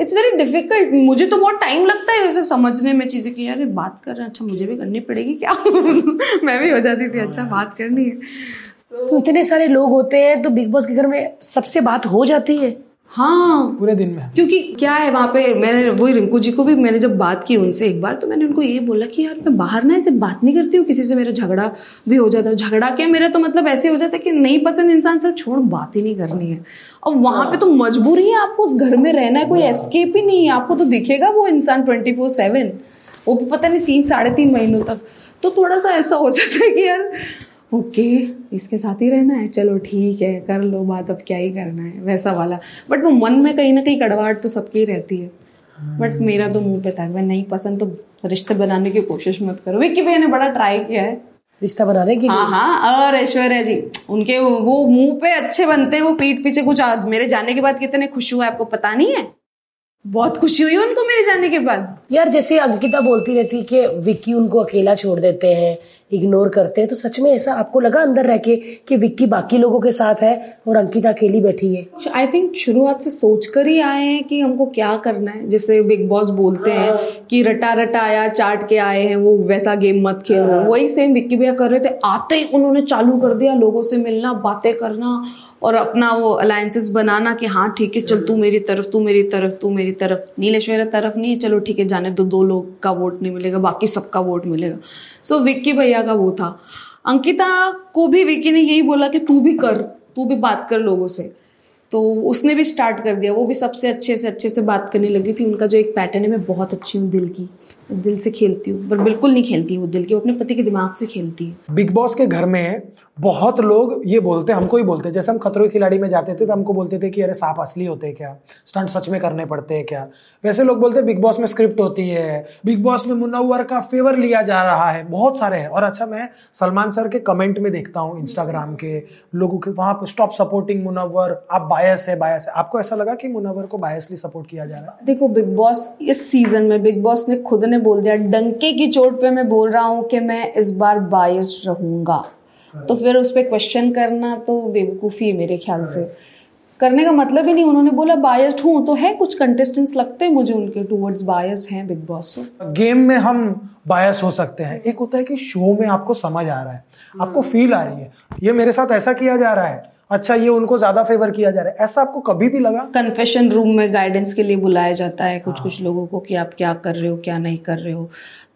इट्स वेरी डिफ़िकल्ट मुझे तो बहुत टाइम लगता है उसे समझने में चीज़ें कि यार बात कर रहे अच्छा मुझे भी करनी पड़ेगी क्या? मैं भी हो जाती थी अच्छा बात करनी है। तो इतने सारे लोग होते हैं तो बिग बॉस के घर में सबसे बात हो जाती है। हाँ। पूरे दिन में। क्योंकि क्या है वहाँ पे मैंने वही रिंकू जी को भी मैंने जब बात की उनसे एक बार तो मैंने उनको ये बोला कि यार मैं बाहर ना ऐसे बात नहीं करती हूँ किसी से मेरा झगड़ा भी हो जाता है। झगड़ा क्या मेरा तो मतलब ऐसे हो जाता है कि नहीं पसंद इंसान से छोड़ बात ही नहीं करनी है। और वहाँ पे तो मजबूरी है आपको उस घर में रहना है कोई एस्केप ही नहीं है। आपको तो दिखेगा वो इंसान ट्वेंटी फोर सेवन वो पता नहीं तीन साढ़े तीन महीनों तक। तो थोड़ा सा ऐसा हो जाता है कि यार ओके इसके साथ ही रहना है? चलो ठीक है कर लो बात अब क्या ही करना है? वैसा वाला। बट वो मन में कहीं ना कहीं कड़वाहट तो सबकी ही रहती है। बट मेरा तो मुँह पे था मैं नहीं पसंद तो रिश्ते बनाने की कोशिश मत करो। विक्की भैया ने बड़ा ट्राई किया है। रिश्ता बनाने के हाँ हाँ और ऐश्वर्या जी उनके वो वो मुँह पे अच्छे बनते हैं वो पीठ पीछे कुछ मेरे जाने के बाद कितने खुश हुआ है आपको पता नहीं है? बहुत खुशी हुई उनको मेरे जाने के बाद। यार जैसे अंकिता बोलती रहती कि विक्की उनको अकेला छोड़ देते हैं इग्नोर करते हैं तो सच में ऐसा आपको लगा अंदर रह के कि विक्की बाकी लोगों के साथ है और अंकिता अकेली बैठी है? आई थिंक शुरुआत से सोच कर ही आए हैं कि हमको क्या करना है। जैसे बिग बॉस बोलते हैं कि रटा रटा आया चाट के आए हैं वो वैसा गेम मत खेलो। वही सेम विक्की भैया कर रहे थे। आते ही उन्होंने चालू कर दिया लोगों से मिलना बातें करना और अपना वो अलायंसेस बनाना कि हाँ ठीक है, चल तू मेरी तरफ़, तू मेरी तरफ़, तू मेरी तरफ़। नीलेश्वर तरफ़ नहीं चलो ठीक है, जाने दो दो लोग का वोट नहीं मिलेगा, बाकी सबका वोट मिलेगा। सो विक्की भैया का वो था। अंकिता को भी विक्की ने यही बोला कि तू भी कर, तू भी बात कर लोगों से। तो उसने भी स्टार्ट कर दिया। वो भी सबसे अच्छे से अच्छे से बात करने लगी थी। उनका जो एक पैटर्न है, मैं बहुत अच्छी हूँ दिल की। दिल से खेलती हूँ पर बिल्कुल नहीं खेलती वो दिल के वो अपने पति के दिमाग से खेलती है। बिग बॉस के घर में बहुत लोग ये बोलते हमको ही बोलते जैसे हम खतरों के खिलाड़ी में जाते थे तो हमको बोलते थे कि अरे सांप असली होते हैं क्या? स्टंट सच में करने पड़ते हैं क्या? वैसे लोग बोलते हैं बिग बॉस में स्क्रिप्ट होती है बिग बॉस में मुनव्वर का फेवर लिया जा रहा है। बहुत सारे हैं। और अच्छा मैं सलमान सर के कमेंट में देखता हूँ इंस्टाग्राम के लोगों के वहाँ पर स्टॉप सपोर्टिंग मुनव्वर आप बायस है बायस है। आपको ऐसा लगा कि मुनव्वर को बायसली सपोर्ट किया जा रहा है? देखो बिग बॉस इस सीज़न में बिग बॉस ने खुद ने बोल दिया डंके की चोट पे मैं बोल रहा हूँ कि मैं इस बार बायस्ड रहूँगा। तो फिर उस पर क्वेश्चन करना तो बेवकूफ़ी है मेरे ख्याल से। करने का मतलब ही नहीं उन्होंने बोला बायस्ड हूँ तो है कुछ कंटेस्टेंट्स लगते हैं मुझे उनके टूवर्ड्स बायस्ड हैं बिग बॉस गेम में हम बायस हो सकते हैं। एक होता है कि शो में आपको समझ आ रहा है आपको फील आ रही है। ये मेरे साथ ऐसा किया जा रहा है। अच्छा ये उनको ज़्यादा फेवर किया जा रहा है। ऐसा आपको कभी भी लगा? कन्फेशन रूम में गाइडेंस के लिए बुलाया जाता है कुछ कुछ लोगों को कि आप क्या कर रहे हो क्या नहीं कर रहे हो।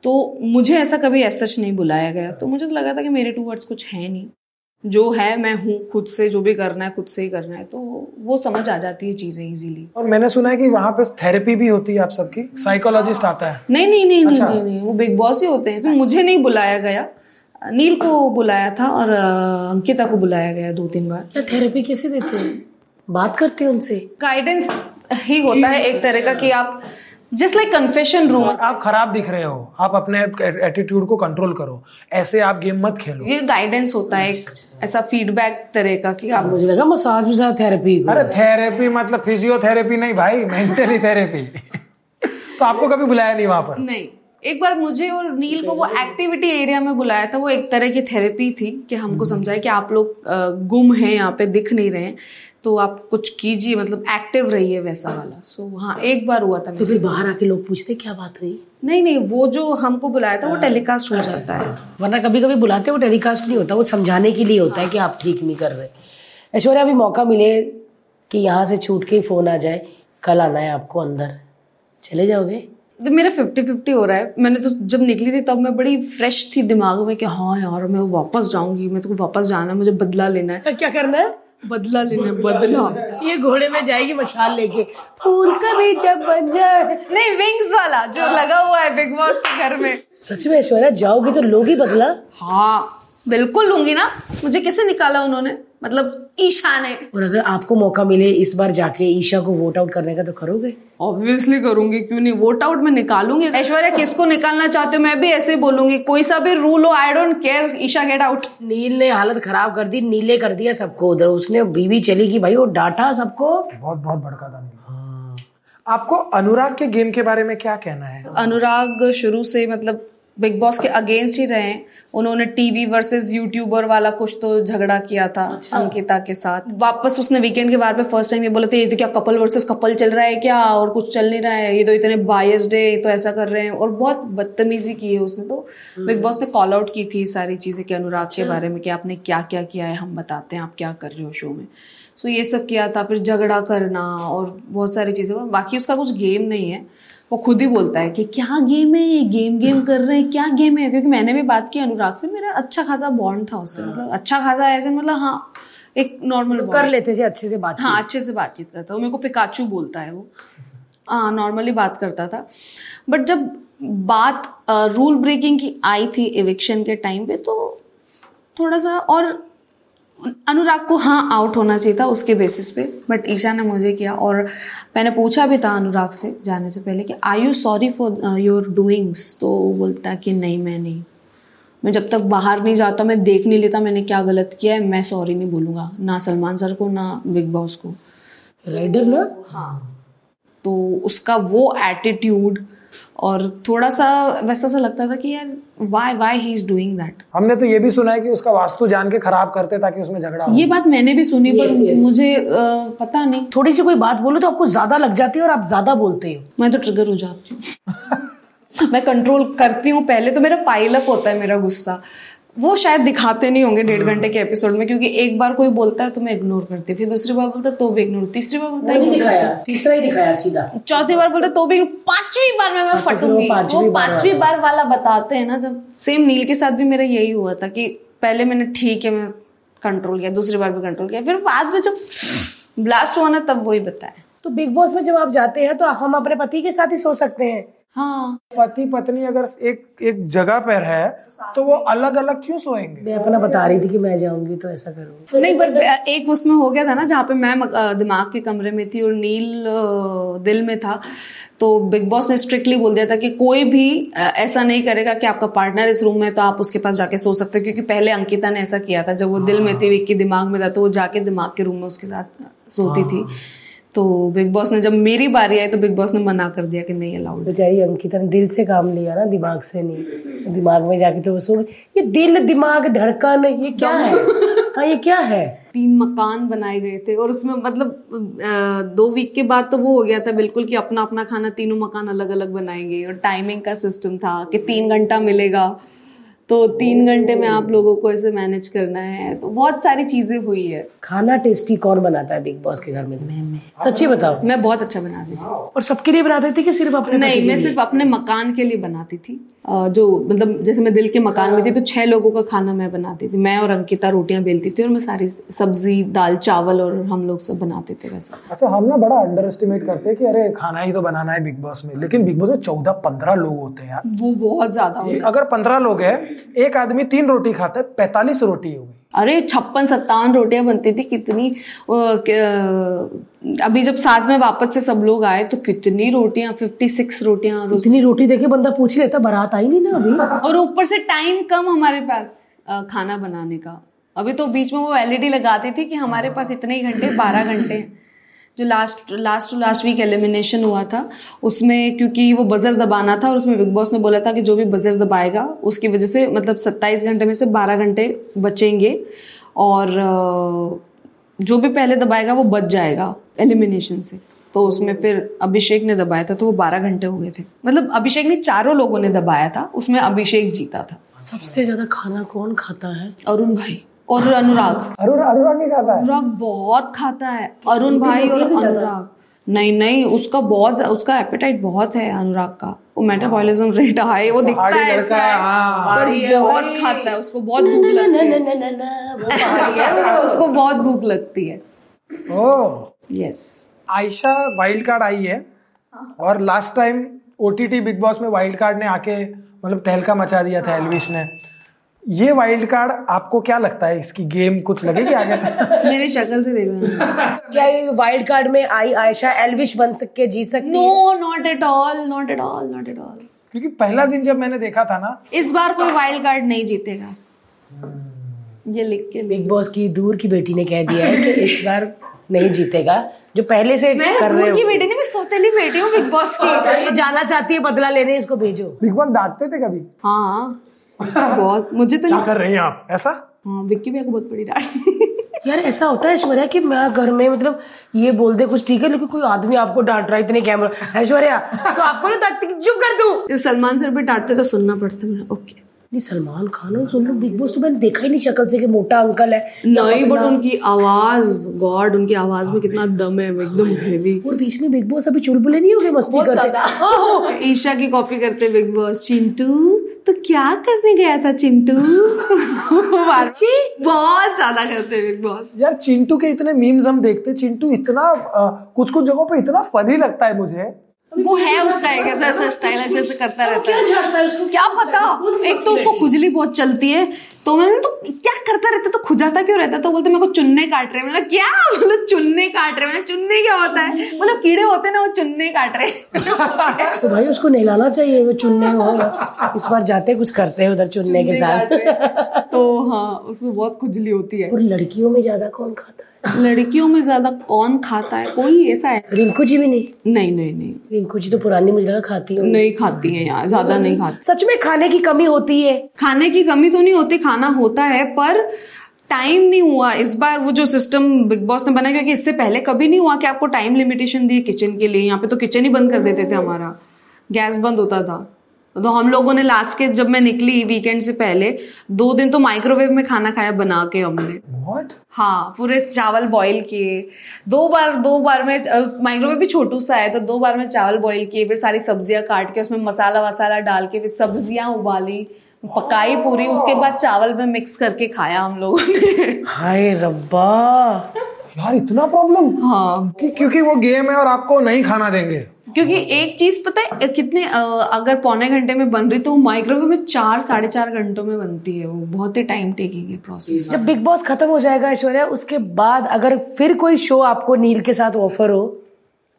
तो मुझे ऐसा कभी ऐसा नहीं बुलाया गया। तो मुझे तो लगा था कि मेरे टू वर्ड्स कुछ है नहीं। जो है मैं हूँ खुद से जो भी करना है खुद से ही करना है। तो वो समझ आ जाती है चीज़ें इजीली और मैंने सुना है कि वहाँ पे थेरेपी भी होती है आप सबकी? साइकोलॉजिस्ट आता है। नहीं नहीं नहीं अच्छा। नहीं, नहीं नहीं वो बिग बॉस ही होते हैं। मुझे नहीं बुलाया गया। नील को बुलाया था और अंकिता को बुलाया गया दो तीन बार। क्या थेरेपी कैसे देते हैं बात करते हैं उनसे। गाइडेंस ही होता है एक तरह का कि आप जस्ट लाइक कन्फेशन रूम आप खराब दिख रहे हो। आप अपने एटीट्यूड को कंट्रोल करो। ऐसे आप गेम मत खेलो। ये गाइडेंस होता है एक ऐसा फीडबैक तरह का कि आप मुझे लगा मसाज वसाज थेरेपी अरे थेरेपी मतलब फिजियोथेरेपी नहीं भाई मेंटली थेरेपी तो आपको कभी बुलाया नहीं वहाँ पर? नहीं। एक बार मुझे और नील को वो एक्टिविटी एरिया में बुलाया था वो एक तरह की थेरेपी थी कि हमको समझाए कि आप लोग गुम हैं यहाँ पे दिख नहीं रहे हैं तो आप कुछ कीजिए मतलब एक्टिव रहिए वैसा वाला। सो so, हाँ एक बार हुआ था तो फिर बाहर आके लोग पूछते क्या बात हुई? नहीं नहीं वो जो हमको बुलाया था वो टेलीकास्ट हो जाता है। वरना कभी कभी बुलाते वो टेलीकास्ट नहीं होता वो समझाने के लिए होता है कि आप ठीक नहीं कर रहे। ऐश्वर्या अभी मौका मिले कि यहाँ से छूट के फ़ोन आ जाए कल आना है आपको अंदर। चले जाओगे? तो मेरा फिफ्टी फिफ्टी हो रहा है। मैंने तो जब निकली थी तब मैं बड़ी फ्रेश थी दिमाग में कि हाँ यार मैं वापस जाऊँगी मैं तो वापस जाना है मुझे बदला लेना है। क्या करना है? बदला लेना है बदला। ये घोड़े में जाएगी मशाल लेके। फूल कभी जब बन जाए नहीं विंग्स वाला जो लगा हुआ है बिग बॉस के घर में। सच में ऐश्वर्या जाओगी तो लोगी बदला। हाँ बिल्कुल लूँगी ना। मुझे कैसे निकाला उन्होंने? मतलब ईशा ने और अगर आपको मौका मिले इस बार जाके ईशा को वोट आउट करने का तो करोगे? ऑब्वियसली करूँगी क्यों नहीं? वोट आउट में निकालूँगी। ऐश्वर्या किसको निकालना चाहते हो? मैं भी ऐसे ही बोलूँगी। कोई सा भी रूल हो I don't care Isha get out Neel ने हालत खराब कर दी नीले कर दिया सबको उधर। उसने बीवी चली गई भाई वो डांटा सबको? बहुत बहुत भड़का था नील। आपको अनुराग के गेम के बारे में क्या कहना है? अनुराग शुरू से मतलब बिग बॉस के अगेंस्ट ही रहे। हैं उन्होंने टीवी वर्सेस यूट्यूबर वाला कुछ तो झगड़ा किया था अच्छा। अंकिता के साथ। वापस उसने वीकेंड के बार में फ़र्स्ट टाइम ये बोले थे ये तो क्या कपल वर्सेस कपल चल रहा है क्या? और कुछ चल नहीं रहा है। ये तो इतने बायस्ड है ये तो ऐसा कर रहे हैं। और बहुत बदतमीजी की है उसने तो। बिग बॉस ने कॉल आउट की थी सारी चीज़ें कि अनुराग के बारे में कि आपने क्या क्या किया है हम बताते हैं आप क्या कर रहे हो शो में। सो ये सब किया था फिर झगड़ा करना और बहुत सारी चीज़ें। बाकी उसका कुछ गेम नहीं है। वो खुद ही बोलता है कि क्या गेम है ये? गेम गेम कर रहे हैं। क्या गेम है क्योंकि मैंने भी बात की अनुराग से मेरा अच्छा खासा बॉन्ड था उससे मतलब अच्छा खासा ऐसे मतलब हाँ एक नॉर्मल कर लेते थे अच्छे से बात हाँ अच्छे से बातचीत करता वो मेरे को पिकाचू बोलता है वो। हाँ नॉर्मली बात करता था। बट जब बात रूल ब्रेकिंग की आई थी इविक्शन के टाइम पे तो थोड़ा सा और अनुराग को हाँ आउट होना चाहिए था उसके बेसिस पे बट ईशा ने मुझे किया और मैंने पूछा भी था अनुराग से जाने से पहले कि I you sorry for your doings तो वो बोलता कि नहीं मैं नहीं। मैं जब तक बाहर नहीं जाता मैं देख नहीं लेता मैंने क्या गलत किया है मैं सॉरी नहीं बोलूँगा। ना सलमान सर को ना बिग बॉस को। राइडर ना? हाँ। तो उसका वो एटीट्यूड और थोड़ा सा वैसा सा लगता था कि यार why why he is doing that हमने तो ये भी सुना है कि उसका वास्तु जान के खराब करते ताकि उसमें झगड़ा हो। ये बात मैंने भी सुनी पर मुझे आ, पता नहीं। थोड़ी सी कोई बात बोलो तो आपको ज़्यादा लग जाती है और आप ज़्यादा बोलते हो मैं तो ट्रिगर हो जाती हूँ। मैं कंट्रोल करती हूँ। पहले तो मेरा पाइलअप होता है मेरा गुस्सा। वो शायद दिखाते नहीं होंगे डेढ़ घंटे के एपिसोड में क्योंकि एक बार कोई बोलता है तो मैं इग्नोर करती हूँ। फिर दूसरी बार बोलता है तो भी इग्नोर तीसरी बार बोलता है नहीं दिखाया। तीसरा ही दिखाया सीधा। चौथी बार बोलते तो भी पांचवी बार में मैं हाँ, तो फटूँगी। वो पांचवी बार वाला बताते हैं ना जब सेम नील के साथ भी मेरा यही हुआ था कि पहले मैंने ठीक है मैं कंट्रोल किया दूसरी बार भी कंट्रोल किया। फिर बाद में जब ब्लास्ट हुआ ना तब वही बताया। तो बिग बॉस में जब आप जाते हैं तो हम अपने पति के साथ ही सो सकते हैं। हाँ। पति पत्नी अगर एक एक जगह पर है तो वो अलग अलग क्यों सोएँगे? मैं अपना बता रही थी कि मैं जाऊँगी तो ऐसा करूँगी। नहीं पर एक उसमें हो गया था ना जहाँ पे मैं दिमाग के कमरे में थी और नील दिल में था तो बिग बॉस ने स्ट्रिक्टली बोल दिया था कि कोई भी ऐसा नहीं करेगा कि आपका पार्टनर इस रूम में तो आप उसके पास जाके सो सकते हो क्योंकि पहले अंकिता ने ऐसा किया था जब वो दिल में थी विक्की दिमाग में था तो वो जाके दिमाग के रूम में उसके साथ सोती थी। तो बिग बॉस ने जब मेरी बारी आई तो बिग बॉस ने मना कर दिया कि नहीं अलाउड बेचारी अंकिता ने दिल से काम लिया ना दिमाग से नहीं। दिमाग में जाके तो वो सो ये दिल दिमाग धड़कन ये क्या है? हाँ ये क्या है? तीन मकान बनाए गए थे और उसमें मतलब दो वीक के बाद तो वो हो गया था बिल्कुल कि अपना अपना खाना तीनों मकान अलग अलग बनाएँगे और टाइमिंग का सिस्टम था कि तीन घंटा मिलेगा। तो तीन घंटे में आप लोगों को ऐसे मैनेज करना है। तो बहुत सारी चीज़ें हुई है। खाना टेस्टी कौन बनाता है बिग बॉस के घर में? मैं मैं। सच्ची बताओ। मैं बहुत अच्छा बनाती थी। और सबके लिए बनाती थी कि सिर्फ़ अपने नहीं मैं सिर्फ़ अपने मकान के लिए बनाती थी। जो मतलब जैसे मैं दिल के मकान में थी तो छह लोगों का खाना मैं बनाती थी। मैं और अंकिता रोटियाँ बेलती थी और मैं सारी सब्ज़ी दाल चावल और हम लोग सब बनाते थे वैसे। अच्छा हम ना बड़ा अंडर एस्टिमेट करते हैं कि अरे खाना ही तो बनाना है बिग बॉस में। लेकिन बिग बॉस में चौदह पंद्रह लोग होते हैं यार। वो बहुत ज़्यादा अगर पंद्रह लोग हैं एक आदमी तीन रोटी खाता है पैंतालीस रोटी हो गई। अरे छप्पन सत्तावन रोटियाँ बनती थी कितनी क- अभी जब साथ में वापस से सब लोग आए तो कितनी रोटियाँ फिफ्टी सिक्स रोटियाँ इतनी रोटी देखे बंदा पूछ ही लेता बारात आई नहीं ना अभी? और ऊपर से टाइम कम हमारे पास खाना बनाने का। अभी तो बीच में वो एलईडी लगाती थी कि हमारे पास इतने ही घंटे बारह घंटे हैं। जो last last to last week elimination हुआ था उसमें क्योंकि वो बजर दबाना था और उसमें बिग बॉस ने बोला था कि जो भी बजर दबाएगा उसकी वजह से मतलब सत्ताईस घंटे में से बारह घंटे बचेंगे और जो भी पहले दबाएगा वो बच जाएगा एलिमिनेशन से। तो उसमें फिर अभिषेक ने दबाया था तो वो बारह घंटे हो गए थे। मतलब अभिषेक ने चारों लोगों ने दबाया था उसमें अभिषेक जीता था। सबसे ज़्यादा खाना कौन खाता है? अरुण भाई। और अनुराग। अरुण अनुराग ही खाता है? अनुराग बहुत खाता है। अरुण भाई और अनुराग। नहीं नहीं उसका बहुत उसका एपेटाइट बहुत है अनुराग का। वो मेटाबॉलिज्म रेट हाई वो दिखता है ऐसा। है, है हाँ। पर बहुत खाता है उसको बहुत भूख लगती है। है। उसको बहुत भूख लगती है। Oh. Yes Ayesha wild card आई है। और last time OTT Bigg Boss में वाइल्ड कार्ड ने आके मतलब तहलका मचा दिया था एलविश ने। ये वाइल्ड कार्ड आपको क्या लगता है? इसकी गेम कुछ लगेगी आगे? मेरी शक्ल से देख रहे क्या ये वाइल्ड कार्ड में आई आयशा एलविश बन सके जीत सकती है? No not at all not at all not at all क्योंकि पहला दिन जब मैंने देखा था ना इस बार कोई वाइल्ड कार्ड नहीं जीतेगा। ये लिख के बिग बॉस की दूर की बेटी ने कह दिया है कि इस बार नहीं जीतेगा जो पहले से मैं कर रहे की बेटी नहीं मैं सौतेली बेटी हूँ बिग बॉस की। जाना चाहती है बदला लेने इसको भेजो। बिग बॉस डांटते थे कभी? हाँ। बहुत। मुझे तो क्या कर रहे हैं आप? ऐसा? हाँ विक्की भैया को बहुत बड़ी डांट यार ऐसा होता है ऐश्वर्या कि मैं घर में मतलब ये बोल दे कुछ ठीक है लेकिन कोई आदमी आपको डांट रहा है इतने कैमरा ऐश्वर्या तो आपको ना चुप कर दू सलमान सर भी डांटते तो सुनना पड़ता है। ओके। नहीं सलमान खान और सुन लो बिग बॉस तो मैंने देखा ही नहीं शक्ल से कि मोटा अंकल है। नहीं बट उनकी आवाज़ गॉड उनकी आवाज़ में कितना दम है एकदम हेवी और बीच में बिग बॉस अभी चुलबुले नहीं हो गए मस्ती करते। ईशा की कॉपी करते बिग बॉस। चिंटू तो क्या करने गया था चिंटू? बहुत ज़्यादा करते बिग बॉस यार चिंटू के इतने मीम्स हम देखते चिंटू इतना आ, कुछ कुछ जगहों पे इतना फनी लगता है मुझे। वो है उसका एक ऐसा ऐसा स्टाइल ऐसे ऐसे करता रहता है। क्या पता? एक तो उसको खुजली बहुत चलती है। तो मैंने तो क्या करता रहता तो खुजाता क्यों रहता तो बोलते मेरे को चुन्ने काट रहे मतलब क्या? मतलब चुन्ने काट रहे हैं? मतलब चुन्ने क्या होता है? मतलब कीड़े होते हैं ना वो चुन्ने काट रहे हैं। तो भाई उसको नहलाना चाहिए वो चुनने हो। इस बार जाते कुछ करते हैं उधर चुनने के साथ। तो हाँ उसको बहुत खुजली होती है। और लड़कियों में ज़्यादा कौन खाता है? लड़कियों में ज़्यादा कौन खाता है? कोई ऐसा है? रिंकू जी भी नहीं। नहीं नहीं नहीं। रिंकू जी तो पुरानी मिल जगह खाती हूँ नहीं खाती है यार ज़्यादा नहीं खाती। सच में खाने की कमी होती है। खाने की कमी तो नहीं होती खाना होता है पर टाइम नहीं हुआ। इस बार वो जो सिस्टम बिग बॉस ने बनाया क्योंकि इससे पहले कभी नहीं हुआ कि आपको टाइम लिमिटेशन दी किचन के लिए। यहाँ पे तो किचन ही बंद कर देते थे हमारा। गैस बंद होता था। तो हम लोगों ने लास्ट के जब मैं निकली वीकेंड से पहले दो दिन तो माइक्रोवेव में खाना खाया बना के हमने। व्हाट हाँ पूरे चावल बॉईल किए। दो बार दो बार में माइक्रोवेव भी छोटू सा है तो दो बार में चावल बॉईल किए फिर सारी सब्ज़ियाँ काट के उसमें मसाला वसाला डाल के फिर सब्ज़ियाँ उबाली पकाई पूरी उसके बाद चावल में मिक्स करके खाया हम लोगों ने। हाय रब्बा। यार इतना प्रॉब्लम हाँ। क्योंकि वो गेम है और आपको नहीं खाना देंगे। क्योंकि एक चीज़ पता है कितने अगर पौने घंटे में बन रही तो माइक्रोवेव में चार साढ़े चार घंटों में बनती है वो बहुत ही टाइम टेकिंग है प्रोसेस जब बिग बॉस खत्म हो जाएगा ऐश्वर्या उसके बाद अगर फिर कोई शो आपको नील के साथ ऑफ़र हो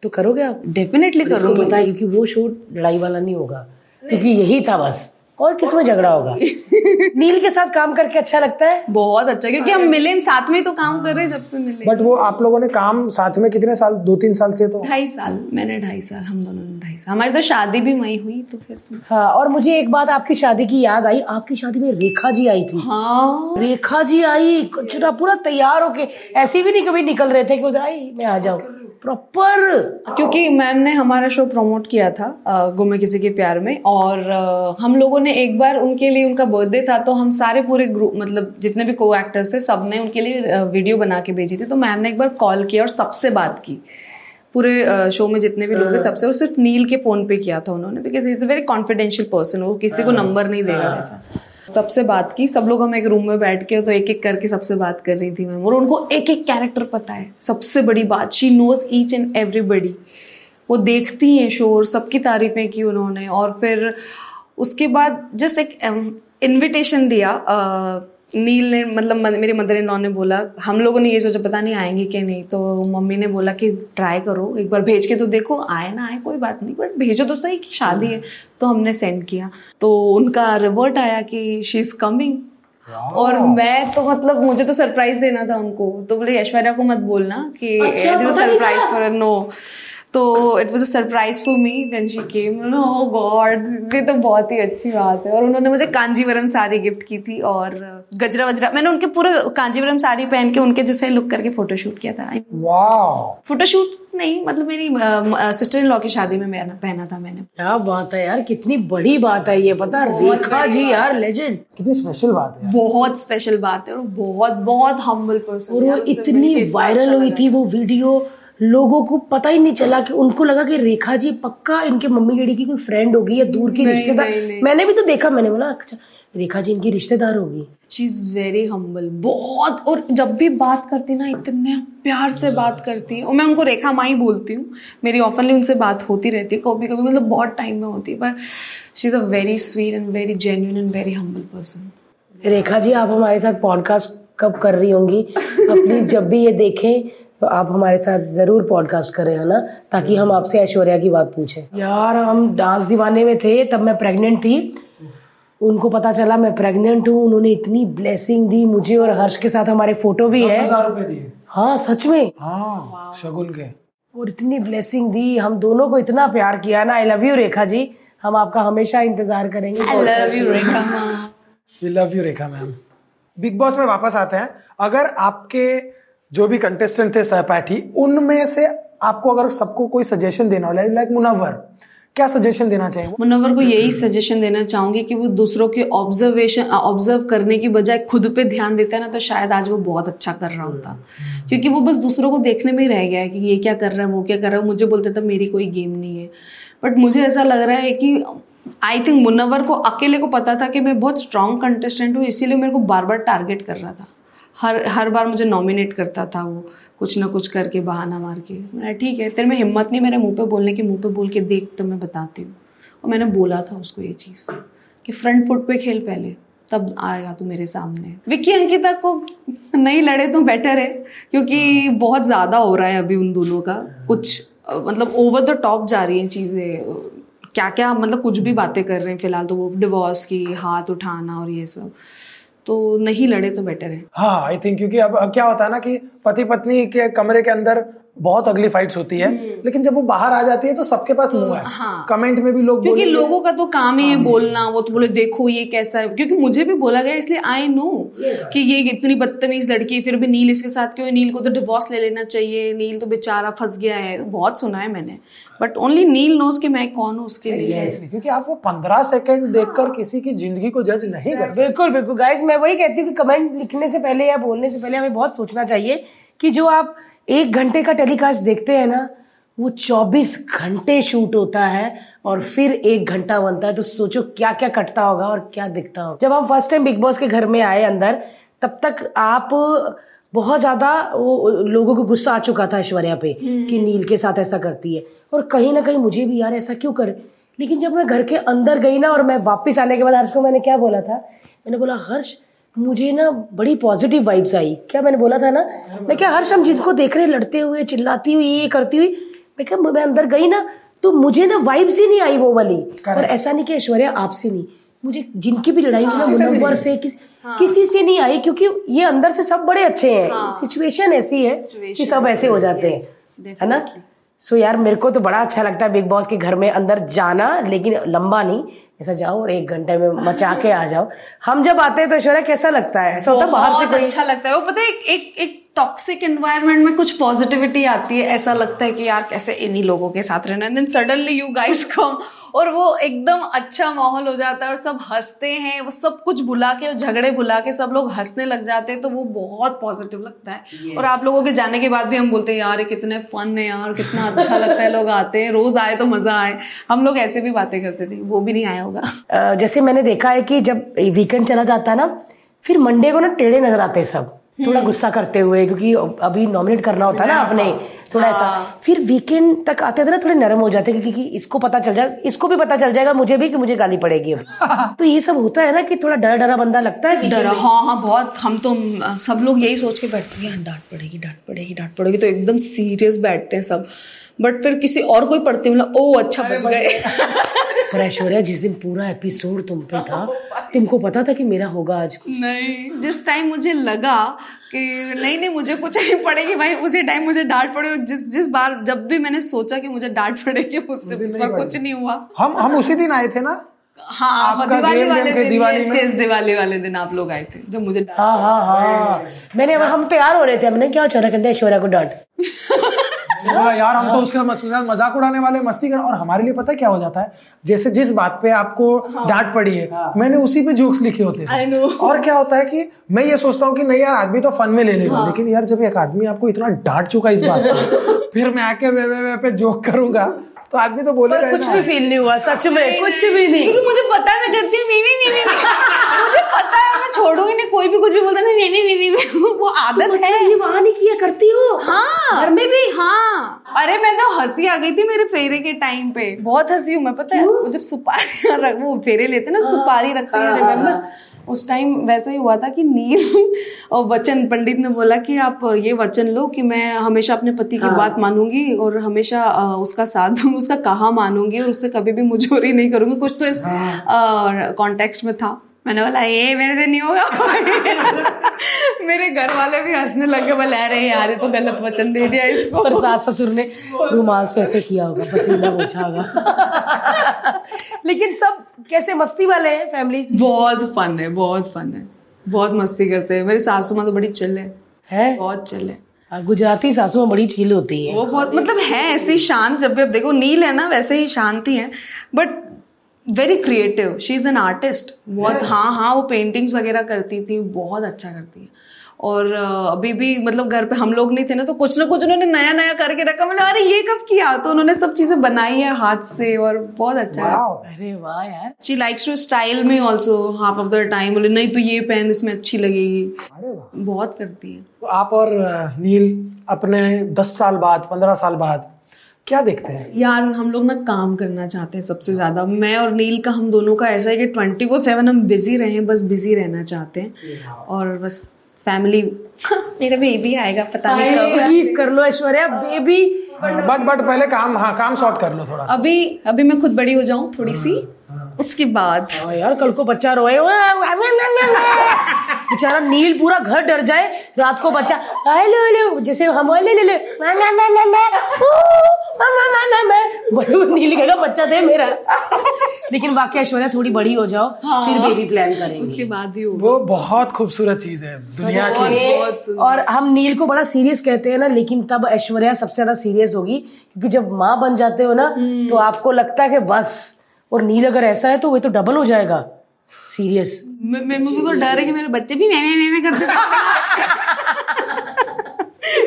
तो करोगे आप? डेफिनेटली करोगे। पता है क्योंकि वो शो लड़ाई वाला नहीं होगा। क्योंकि यही था बस। और किसमें झगड़ा होगा? नील के साथ काम करके अच्छा लगता है? बहुत अच्छा क्योंकि हम मिले हम साथ में तो काम कर रहे हैं जब से मिले। बट वो आप लोगों ने काम साथ में कितने साल दो तीन साल से तो? ढाई साल मैंने ढाई साल हम दोनों ने ढाई साल। हमारी तो शादी भी वही हुई तो फिर हाँ और मुझे एक बात आपकी शादी की याद आई आपकी शादी में रेखा जी आई थी। हाँ। रेखा जी आई कचरा पूरा तैयार होके ऐसे भी नहीं कभी निकल रहे थे कि उधर आई मैं आ जाऊँ। प्रॉपर क्योंकि मैम ने हमारा शो प्रमोट किया था गुमे किसी के प्यार में और हम लोगों ने एक बार उनके लिए उनका बर्थडे था तो हम सारे पूरे ग्रुप मतलब जितने भी को एक्टर्स थे सबने उनके लिए वीडियो बना के भेजी थी। तो मैम ने एक बार कॉल किया और सबसे बात की। पूरे शो में जितने भी लोग हैं। सबसे और सिर्फ़ नील के फ़ोन पे किया था उन्होंने because is a very confidential person वो किसी को नंबर नहीं देगा वैसा। सबसे बात की सब लोग हम एक रूम में बैठ के तो एक एक करके सबसे बात कर रही थी मैम। और उनको एक एक कैरेक्टर पता है। सबसे बड़ी बात she knows each and everybody वो देखती हैं शोर सबकी तारीफें की उन्होंने। और फिर उसके बाद जस्ट एक इन्विटेशन दिया अ, नील ने मतलब मेरे मदर इन लॉ ने बोला हम लोगों ने ये सोचा पता नहीं आएँगे कि नहीं? तो मम्मी ने बोला कि ट्राई करो एक बार भेज के तो देखो आए ना आए कोई बात नहीं बट भेजो तो सही कि शादी है। तो हमने सेंड किया। तो उनका रिवर्ट आया कि शी इज़ कमिंग और मैं तो मतलब मुझे तो सरप्राइज़ देना था उनको। तो बोले ऐश्वर्या को मत बोलना कि अच्छा, it is surprise for no तो it was a surprise for me then she came oh God ये तो बहुत ही अच्छी बात है. और उन्होंने मुझे कांजीवरम साड़ी गिफ्ट की थी और गजरा वजरा। मैंने उनके पूरे कांजीवरम साड़ी पहन के उनके जैसे लुक करके फोटोशूट किया था। फोटोशूट नहीं मतलब मेरी सिस्टर इन लॉ की शादी में मैंने पहना था मैंने। क्या बात है यार कितनी बड़ी बात है ये पता रेखा जी यार लेजेंड कितनी स्पेशल बात है बहुत स्पेशल बात है और बहुत बहुत हम्बल पर्सन और वो इतनी वायरल हुई थी वो वीडियो लोगों को पता ही नहीं चला कि उनको लगा कि रेखा जी पक्का इनके मम्मी डैडी की कोई फ्रेंड होगी या दूर की रिश्तेदार। मैंने भी तो देखा मैंने बोला अच्छा रेखा जी इनकी रिश्तेदार होगी। शी इज़ वेरी हम्बल बहुत और जब भी बात करती ना इतने प्यार से बात करती है। और मैं उनको रेखा माई बोलती हूँ। मेरी ऑफनली उनसे बात होती रहती है कभी कभी मतलब बहुत टाइम में होती है पर she is a very sweet and very genuine and very humble person Rekha ji आप हमारे साथ पॉडकास्ट कब कर रही होंगी? प्लीज़ जब भी ये देखें तो आप हमारे साथ ज़रूर पॉडकास्ट करें है ना? ताकि हम आपसे ऐश्वर्या की बात पूछें। यार हम डांस दीवाने में थे तब मैं प्रेग्नेंट थी। उनको पता चला मैं प्रेग्नेंट हूँ उन्होंने इतनी ब्लेसिंग दी मुझे और हर्ष के साथ हमारे फ़ोटो भी है। हाँ सच में? हाँ शगुन के। और इतनी ब्लेसिंग दी हम दोनों को इतना प्यार किया ना। I love you Rekha ji. हम आपका हमेशा इंतज़ार करेंगे। I love you Rekha we love you Rekha ma'am. Bigg Boss में वापस आते हैं। अगर आपके जो भी कंटेस्टेंट थे, सहपाठी, उनमें से आपको अगर सबको कोई सजेशन देना हो लाइक मुनव्वर, क्या सजेशन देना चाहिए? मुनव्वर को यही सजेशन देना चाहूँगी कि वो दूसरों के ऑब्जर्वेशन ऑब्ज़र्व करने की बजाय खुद पे ध्यान देता है ना तो शायद आज वो बहुत अच्छा कर रहा होता। क्योंकि वो बस दूसरों को देखने में ही रह गया है कि ये क्या कर रहा है, वो क्या कर रहा है। मुझे बोलते था मेरी कोई गेम नहीं है। बट मुझे ऐसा लग रहा है कि आई थिंक मुनव्वर को अकेले को पता था कि मैं बहुत स्ट्रांग कंटेस्टेंट हूँ, इसीलिए मेरे को बार बार टारगेट कर रहा था। हर हर बार मुझे नॉमिनेट करता था वो, कुछ ना कुछ करके बहाना मार के। मैं ठीक है, तेरे में हिम्मत नहीं मेरे मुँह पे बोलने की, मुँह पे बोल के देख तो मैं बताती हूँ। और मैंने बोला था उसको ये चीज़, कि फ्रंट फुट पे खेल पहले, तब आएगा तू मेरे सामने। विक्की अंकिता को नहीं लड़े तो बेटर है, क्योंकि बहुत ज़्यादा हो रहा है अभी उन दोनों का। कुछ मतलब ओवर द टॉप जा रही हैं चीज़ें। क्या क्या मतलब कुछ भी बातें कर रहे हैं फ़िलहाल तो वो डिवोर्स की, हाथ उठाना और ये सब। तो नहीं लड़े तो बेटर है। हाँ आई थिंक क्योंकि अब क्या होता है ना कि पति पत्नी के कमरे के अंदर बहुत अगली फाइट्स होती है लेकिन जब वो बाहर आ जाती है तो सबके पास मुँह है। हाँ। कमेंट में भी लोग क्योंकि लोगों का तो काम ही है। बोलना वो तो बोले देखो ये कैसा है। क्योंकि मुझे भी बोला गया इसलिए आई नो कि ये इतनी बदतमीज लड़की फिर भी नील इसके साथ क्यों नील को तो डिवोर्स ले लेना चाहिए नील तो बेचारा फंस गया है। बहुत सुना है मैंने। बट ओनली नील नोज़ कि मैं कौन हूँ उसके लिए। क्योंकि आप वो पंद्रह सेकंड देखकर किसी की ज़िंदगी को जज नहीं कर बिल्कुल बिल्कुल। गाइज़ मैं वही कहती हूँ कि कमेंट लिखने से पहले या बोलने से पहले हमें बहुत सोचना चाहिए कि जो आप एक घंटे का टेलीकास्ट देखते हैं ना वो 24 घंटे शूट होता है और फिर एक घंटा बनता है तो सोचो क्या क्या कटता होगा और क्या दिखता होगा। जब हम फ़र्स्ट टाइम बिग बॉस के घर में आए अंदर तब तक आप बहुत ज़्यादा वो लोगों को गुस्सा आ चुका था ऐश्वर्या पे कि नील के साथ ऐसा करती है। और कहीं ना कहीं मुझे भी यार ऐसा क्यों करे? लेकिन जब मैं घर के अंदर गई ना और मैं वापस आने के बाद हर्ष को मैंने क्या बोला था? मैंने बोला हर्ष मुझे ना बड़ी पॉजिटिव वाइब्स आई। क्या मैंने बोला था ना? मैं क्या हर्ष हम जिनको देख रहे लड़ते हुए चिल्लाती हुई ये करती हुई मैं क्या मैं अंदर गई ना तो मुझे ना वाइब्स ही नहीं आई वो वाली। और ऐसा नहीं कि ऐश्वर्या आपसे नहीं। मुझे जिनकी भी लड़ाई हुई ना मुनव्वर से किस, किसी से नहीं आई क्योंकि ये अंदर से सब बड़े अच्छे हैं। सिचुएशन ऐसी है कि सब ऐसे हो जाते हैं है ना? सो यार मेरे को तो बड़ा अच्छा लगता है बिग बॉस के घर में अंदर जाना लेकिन लंबा नहीं। ऐसा जाओ और एक घंटे में मचा के आ जाओ। हम जब आते हैं तो ऐश्वर्या कैसा लगता है? ऐसा होता बाहर से कोई? अच्छा लगता है। वो पता है एक एक, एक टॉक्सिक एनवायरनमेंट में कुछ पॉजिटिविटी आती है ऐसा लगता है कि यार कैसे इन्हीं लोगों के साथ रहना then suddenly you guys come और वो एकदम अच्छा माहौल हो जाता है और सब हँसते हैं वो सब कुछ भुला के और झगड़े भुला के सब लोग हंसने लग जाते हैं तो वो बहुत पॉजिटिव लगता है। Yes. और आप लोगों के जाने के बाद भी हम बोलते हैं यार ये कितने फन है यार कितना अच्छा लगता है लोग आते हैं रोज आए तो मज़ा आए। हम लोग ऐसे भी बातें करते थे वो भी नहीं आया होगा। जैसे मैंने देखा है कि जब वीकेंड चला जाता है ना फिर मंडे को ना टेढ़े नज़र आते हैं सब। थोड़ा गुस्सा करते हुए क्योंकि अभी नॉमिनेट करना होता है। ना आपने थोड़ा ऐसा। फिर वीकेंड तक आते थे ना थोड़े नरम हो जाते क्योंकि इसको पता चल जाए इसको भी पता चल जाएगा मुझे भी कि मुझे गाली पड़ेगी अब। तो ये सब होता है ना कि थोड़ा डरा डरा बंदा लगता है डरा हाँ हाँ बहुत हम तो सब लोग यही सोच के बैठते हैं डांट पड़ेगी डांट पड़ेगी डांट पड़ेगी। तो एकदम सीरियस बैठते हैं सब। बट फिर किसी और कोई पढ़ते मतलब ओ अच्छा बच गए। पर ऐश्वर्या जिस दिन पूरा एपिसोड तुम पे था तुमको पता था कि मेरा होगा आज कुछ? नहीं। जिस टाइम मुझे लगा कि नहीं नहीं मुझे कुछ नहीं पड़ेगी भाई उसी टाइम मुझे डांट पड़े जिस जिस बार जब भी मैंने सोचा कि मुझे डांट पड़ेगी उस दिन उस बार कुछ नहीं हुआ। हम हम उसी दिन आए थे ना? हाँ आपका दिवाली वाले दिन दिवाली में? दिवाली वाले दिन आप लोग आए थे जब मुझे हाँ हाँ हाँ। मैंने हम तैयार हो रहे थे हमने क्या चाह कहते ऐश्वर्या को डांट। बोला यार हम तो उसके साथ मज़ाक उड़ाने वाले मस्ती कर और हमारे लिए पता है क्या हो जाता है? जैसे जिस बात पे आपको डांट पड़ी है मैंने उसी पे जोक्स लिखे होते हैं और क्या होता है कि मैं ये सोचता हूँ कि नहीं यार आदमी तो फन में ले लेगा लेकिन यार जब एक आदमी आपको इतना डांट चुका इस बात पर फिर मैं आके वे वे वे पे जोक करूँगा तो आदमी तो ही कुछ भी फील नहीं हुआ सच में कुछ भी नहीं क्योंकि मुझे पता है मैं करती हूँ मीमी मीमी मीमी। मुझे पता है मैं छोड़ूँगी नहीं कोई भी कुछ भी बोलता है मीमी मीमी मीमी वो आदत है। मतलब ये वहाँ नहीं किया करती हो? हाँ। घर में भी? हाँ। अरे मैं तो हँसी आ गई थी मेरे फेरे के टाइम पे बहुत हँसी हूँ मैं पता है वो जब सुपारी वो फेरे लेते ना सुपारी रखते हैं रिमेम्बर उस टाइम वैसा ही हुआ था कि नील और वचन पंडित ने बोला कि आप ये वचन लो कि मैं हमेशा अपने पति की बात मानूँगी और हमेशा उसका साथ दूँगी उसका कहा मानूँगी और उससे कभी भी मुझोरी नहीं करूँगी। कुछ तो इस कॉन्टेक्स्ट में था। मैंने बोला ये मेरे से नहीं होगा मेरे घर वाले भी हंसने लगे बोले अरे यार तो गलत वचन दे दिया इसको. पर सास ससुर ने रुमाल से ऐसे किया होगा पसीना पोछा होगा. लेकिन सब कैसे मस्ती वाले हैं फैमिली बहुत फन है बहुत फन है। बहुत मस्ती करते हैं। मेरी सासू माँ तो बड़ी चिल है। है? बहुत चिल है। गुजराती सासू में बड़ी चील होती है। वो बहुत मतलब है ऐसी शांत जब भी अब देखो नील है ना वैसे ही शांति है। But very creative she is an artist बहुत हाँ हाँ वो पेंटिंग्स वगैरह करती थी बहुत अच्छा करती है। और अभी भी मतलब घर पे हम लोग नहीं थे ना तो कुछ ना कुछ उन्होंने नया नया करके रखा। मैंने अरे ये कब किया? तो उन्होंने सब चीज़ें बनाई है हाथ से और बहुत अच्छा। है अरे वाह यार। शी लाइक्स टू स्टाइल में also half of the time बोले नहीं तो ये पहन इसमें अच्छी लगेगी। अरे वाह। बहुत करती है। तो आप और नील अपने दस साल बाद पंद्रह साल बाद क्या देखते हैं? यार हम लोग ना काम करना चाहते हैं सबसे ज़्यादा। मैं और नील का हम दोनों का ऐसा है कि ट्वेंटी फोर सेवन हम बिज़ी रहें बस बिज़ी रहना चाहते हैं। और बस फैमिली मेरा बेबी आएगा पता नहीं कब। प्लीज़ कर लो ऐश्वर्या बेबी बट बट पहले काम हाँ काम सॉर्ट कर लो थोड़ा अभी अभी मैं खुद बड़ी हो जाऊँ थोड़ी सी उसके बाद। हाँ यार कल को बच्चा रोए बेचारा नील पूरा घर डर जाए रात को बच्चा हेलो हेलो जैसे हम ले ले ले। वो कहेगा बच्चा दे मेरा लेकिन वाकई ऐश्वर्या थोड़ी बड़ी हो जाओ फिर बेबी प्लान करेंगे उसके बाद ही वो बहुत खूबसूरत चीज़ है दुनिया की। और हम नील को बड़ा सीरियस कहते हैं ना लेकिन तब ऐश्वर्या सबसे ज़्यादा सीरियस होगी क्योंकि जब माँ बन जाते हो ना तो आपको लगता है कि बस और नील अगर ऐसा है तो वो तो डबल हो जाएगा सीरियस मैं मुझे तो डर है कि मेरे बच्चे भी मैं मैं मैं करते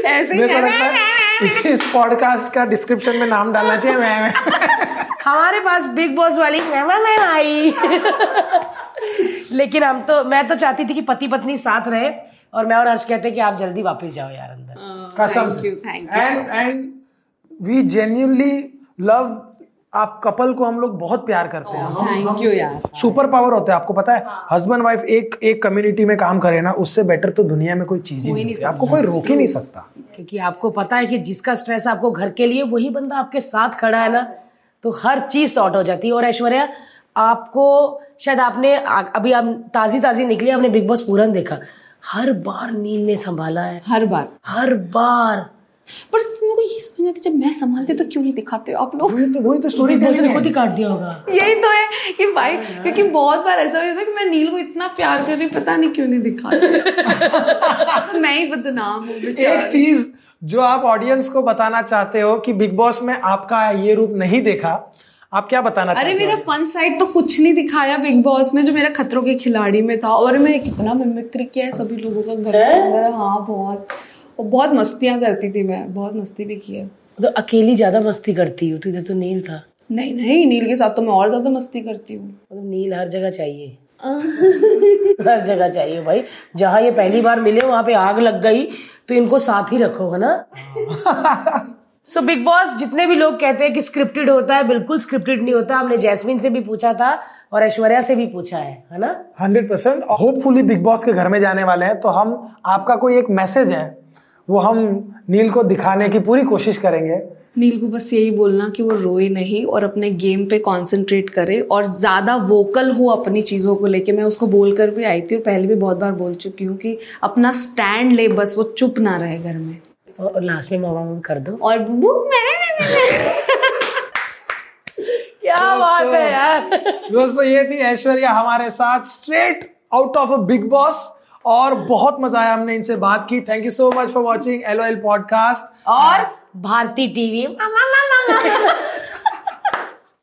ऐसे ही को है इस पॉडकास्ट का डिस्क्रिप्शन में नाम डालना चाहिए मैं मैं। हमारे पास बिग बॉस वाली मैम मैं मैं आई। लेकिन हम तो मैं तो चाहती थी कि पति पत्नी साथ रहे और मैं और हर्ष कहते हैं कि आप जल्दी वापस जाओ यार अंदर। कसम से। Thank you and and we genuinely love आप कपल को हम लोग बहुत प्यार करते हैं। थैंक यू यार। सुपर पावर होते हैं। आपको पता है हस्बैंड वाइफ एक एक कम्युनिटी में काम करे ना उससे बेटर तो दुनिया में कोई चीज़ ही नहीं होती। आपको कोई रोक ही नहीं सकता। क्योंकि आपको पता है कि जिसका स्ट्रेस आपको घर के लिए वही बंदा आपके साथ खड़ा है ना तो हर चीज़ सॉर्ट हो जाती है। और ऐश्वर्या आपको शायद आपने अभी आप ताजी ताजी निकली आपने बिग बॉस पूरन देखा। हर बार नील ने संभाला है। हर बार। हर बार। पर मेरे को ये समझ नहीं जब मैं संभालती तो क्यों नहीं दिखाते आप लोग? वही तो वही तो स्टोरी ने खुद ही काट दिया होगा। यही तो है कि भाई क्योंकि बहुत बार ऐसा होता है कि मैं नील को इतना प्यार कर रही पता नहीं क्यों नहीं दिखा तो मैं ही बदनाम हूँ एक चीज़ जो आप ऑडियंस को बताना चाहते हो कि बिग बॉस में आपका ये रूप नहीं देखा आप क्या बताना अरे मेरा फन साइड तो कुछ नहीं दिखाया बिग बॉस में जो मेरा खतरों के खिलाड़ी में था। और मैं कितना मिमिक्री किया है सभी लोगों का घर के अंदर। हाँ बहुत। और बहुत मस्तियाँ करती थी मैं बहुत मस्ती भी की है। तो अकेली ज़्यादा मस्ती करती हूँ? तो तो नील था। नहीं नहीं नील के साथ तो मैं और ज़्यादा मस्ती करती हूँ। मतलब नील हर जगह चाहिए। हर जगह चाहिए भाई। जहाँ ये पहली बार मिले वहाँ पे आग लग गई तो इनको साथ ही रखो है ना? सो बिग बॉस जितने भी लोग कहते हैं कि स्क्रिप्टेड होता है बिल्कुल स्क्रिप्टेड नहीं होता। हमने जैस्मिन से भी पूछा था और ऐश्वर्या से भी पूछा है है ना? Hundred percent. Hopefully Bigg Boss के घर में जाने वाले हैं तो हम आपका कोई एक मैसेज है? वो हम नील को दिखाने की पूरी कोशिश करेंगे। नील को बस यही बोलना कि वो रोए नहीं और अपने गेम पे कंसंट्रेट करे और ज़्यादा वोकल हो अपनी चीज़ों को लेके। मैं उसको बोल कर भी आई थी और पहले भी बहुत बार बोल चुकी हूँ कि अपना स्टैंड ले बस वो चुप ना रहे घर में। और लास्ट में मामा कर दो। और वो मैं क्या बात है यार। दोस्तों ये थी ऐश्वर्या हमारे साथ straight out of a Bigg Boss और बहुत मज़ा आया हमने इनसे बात की। Thank you so much for watching L podcast और भारती टीवी।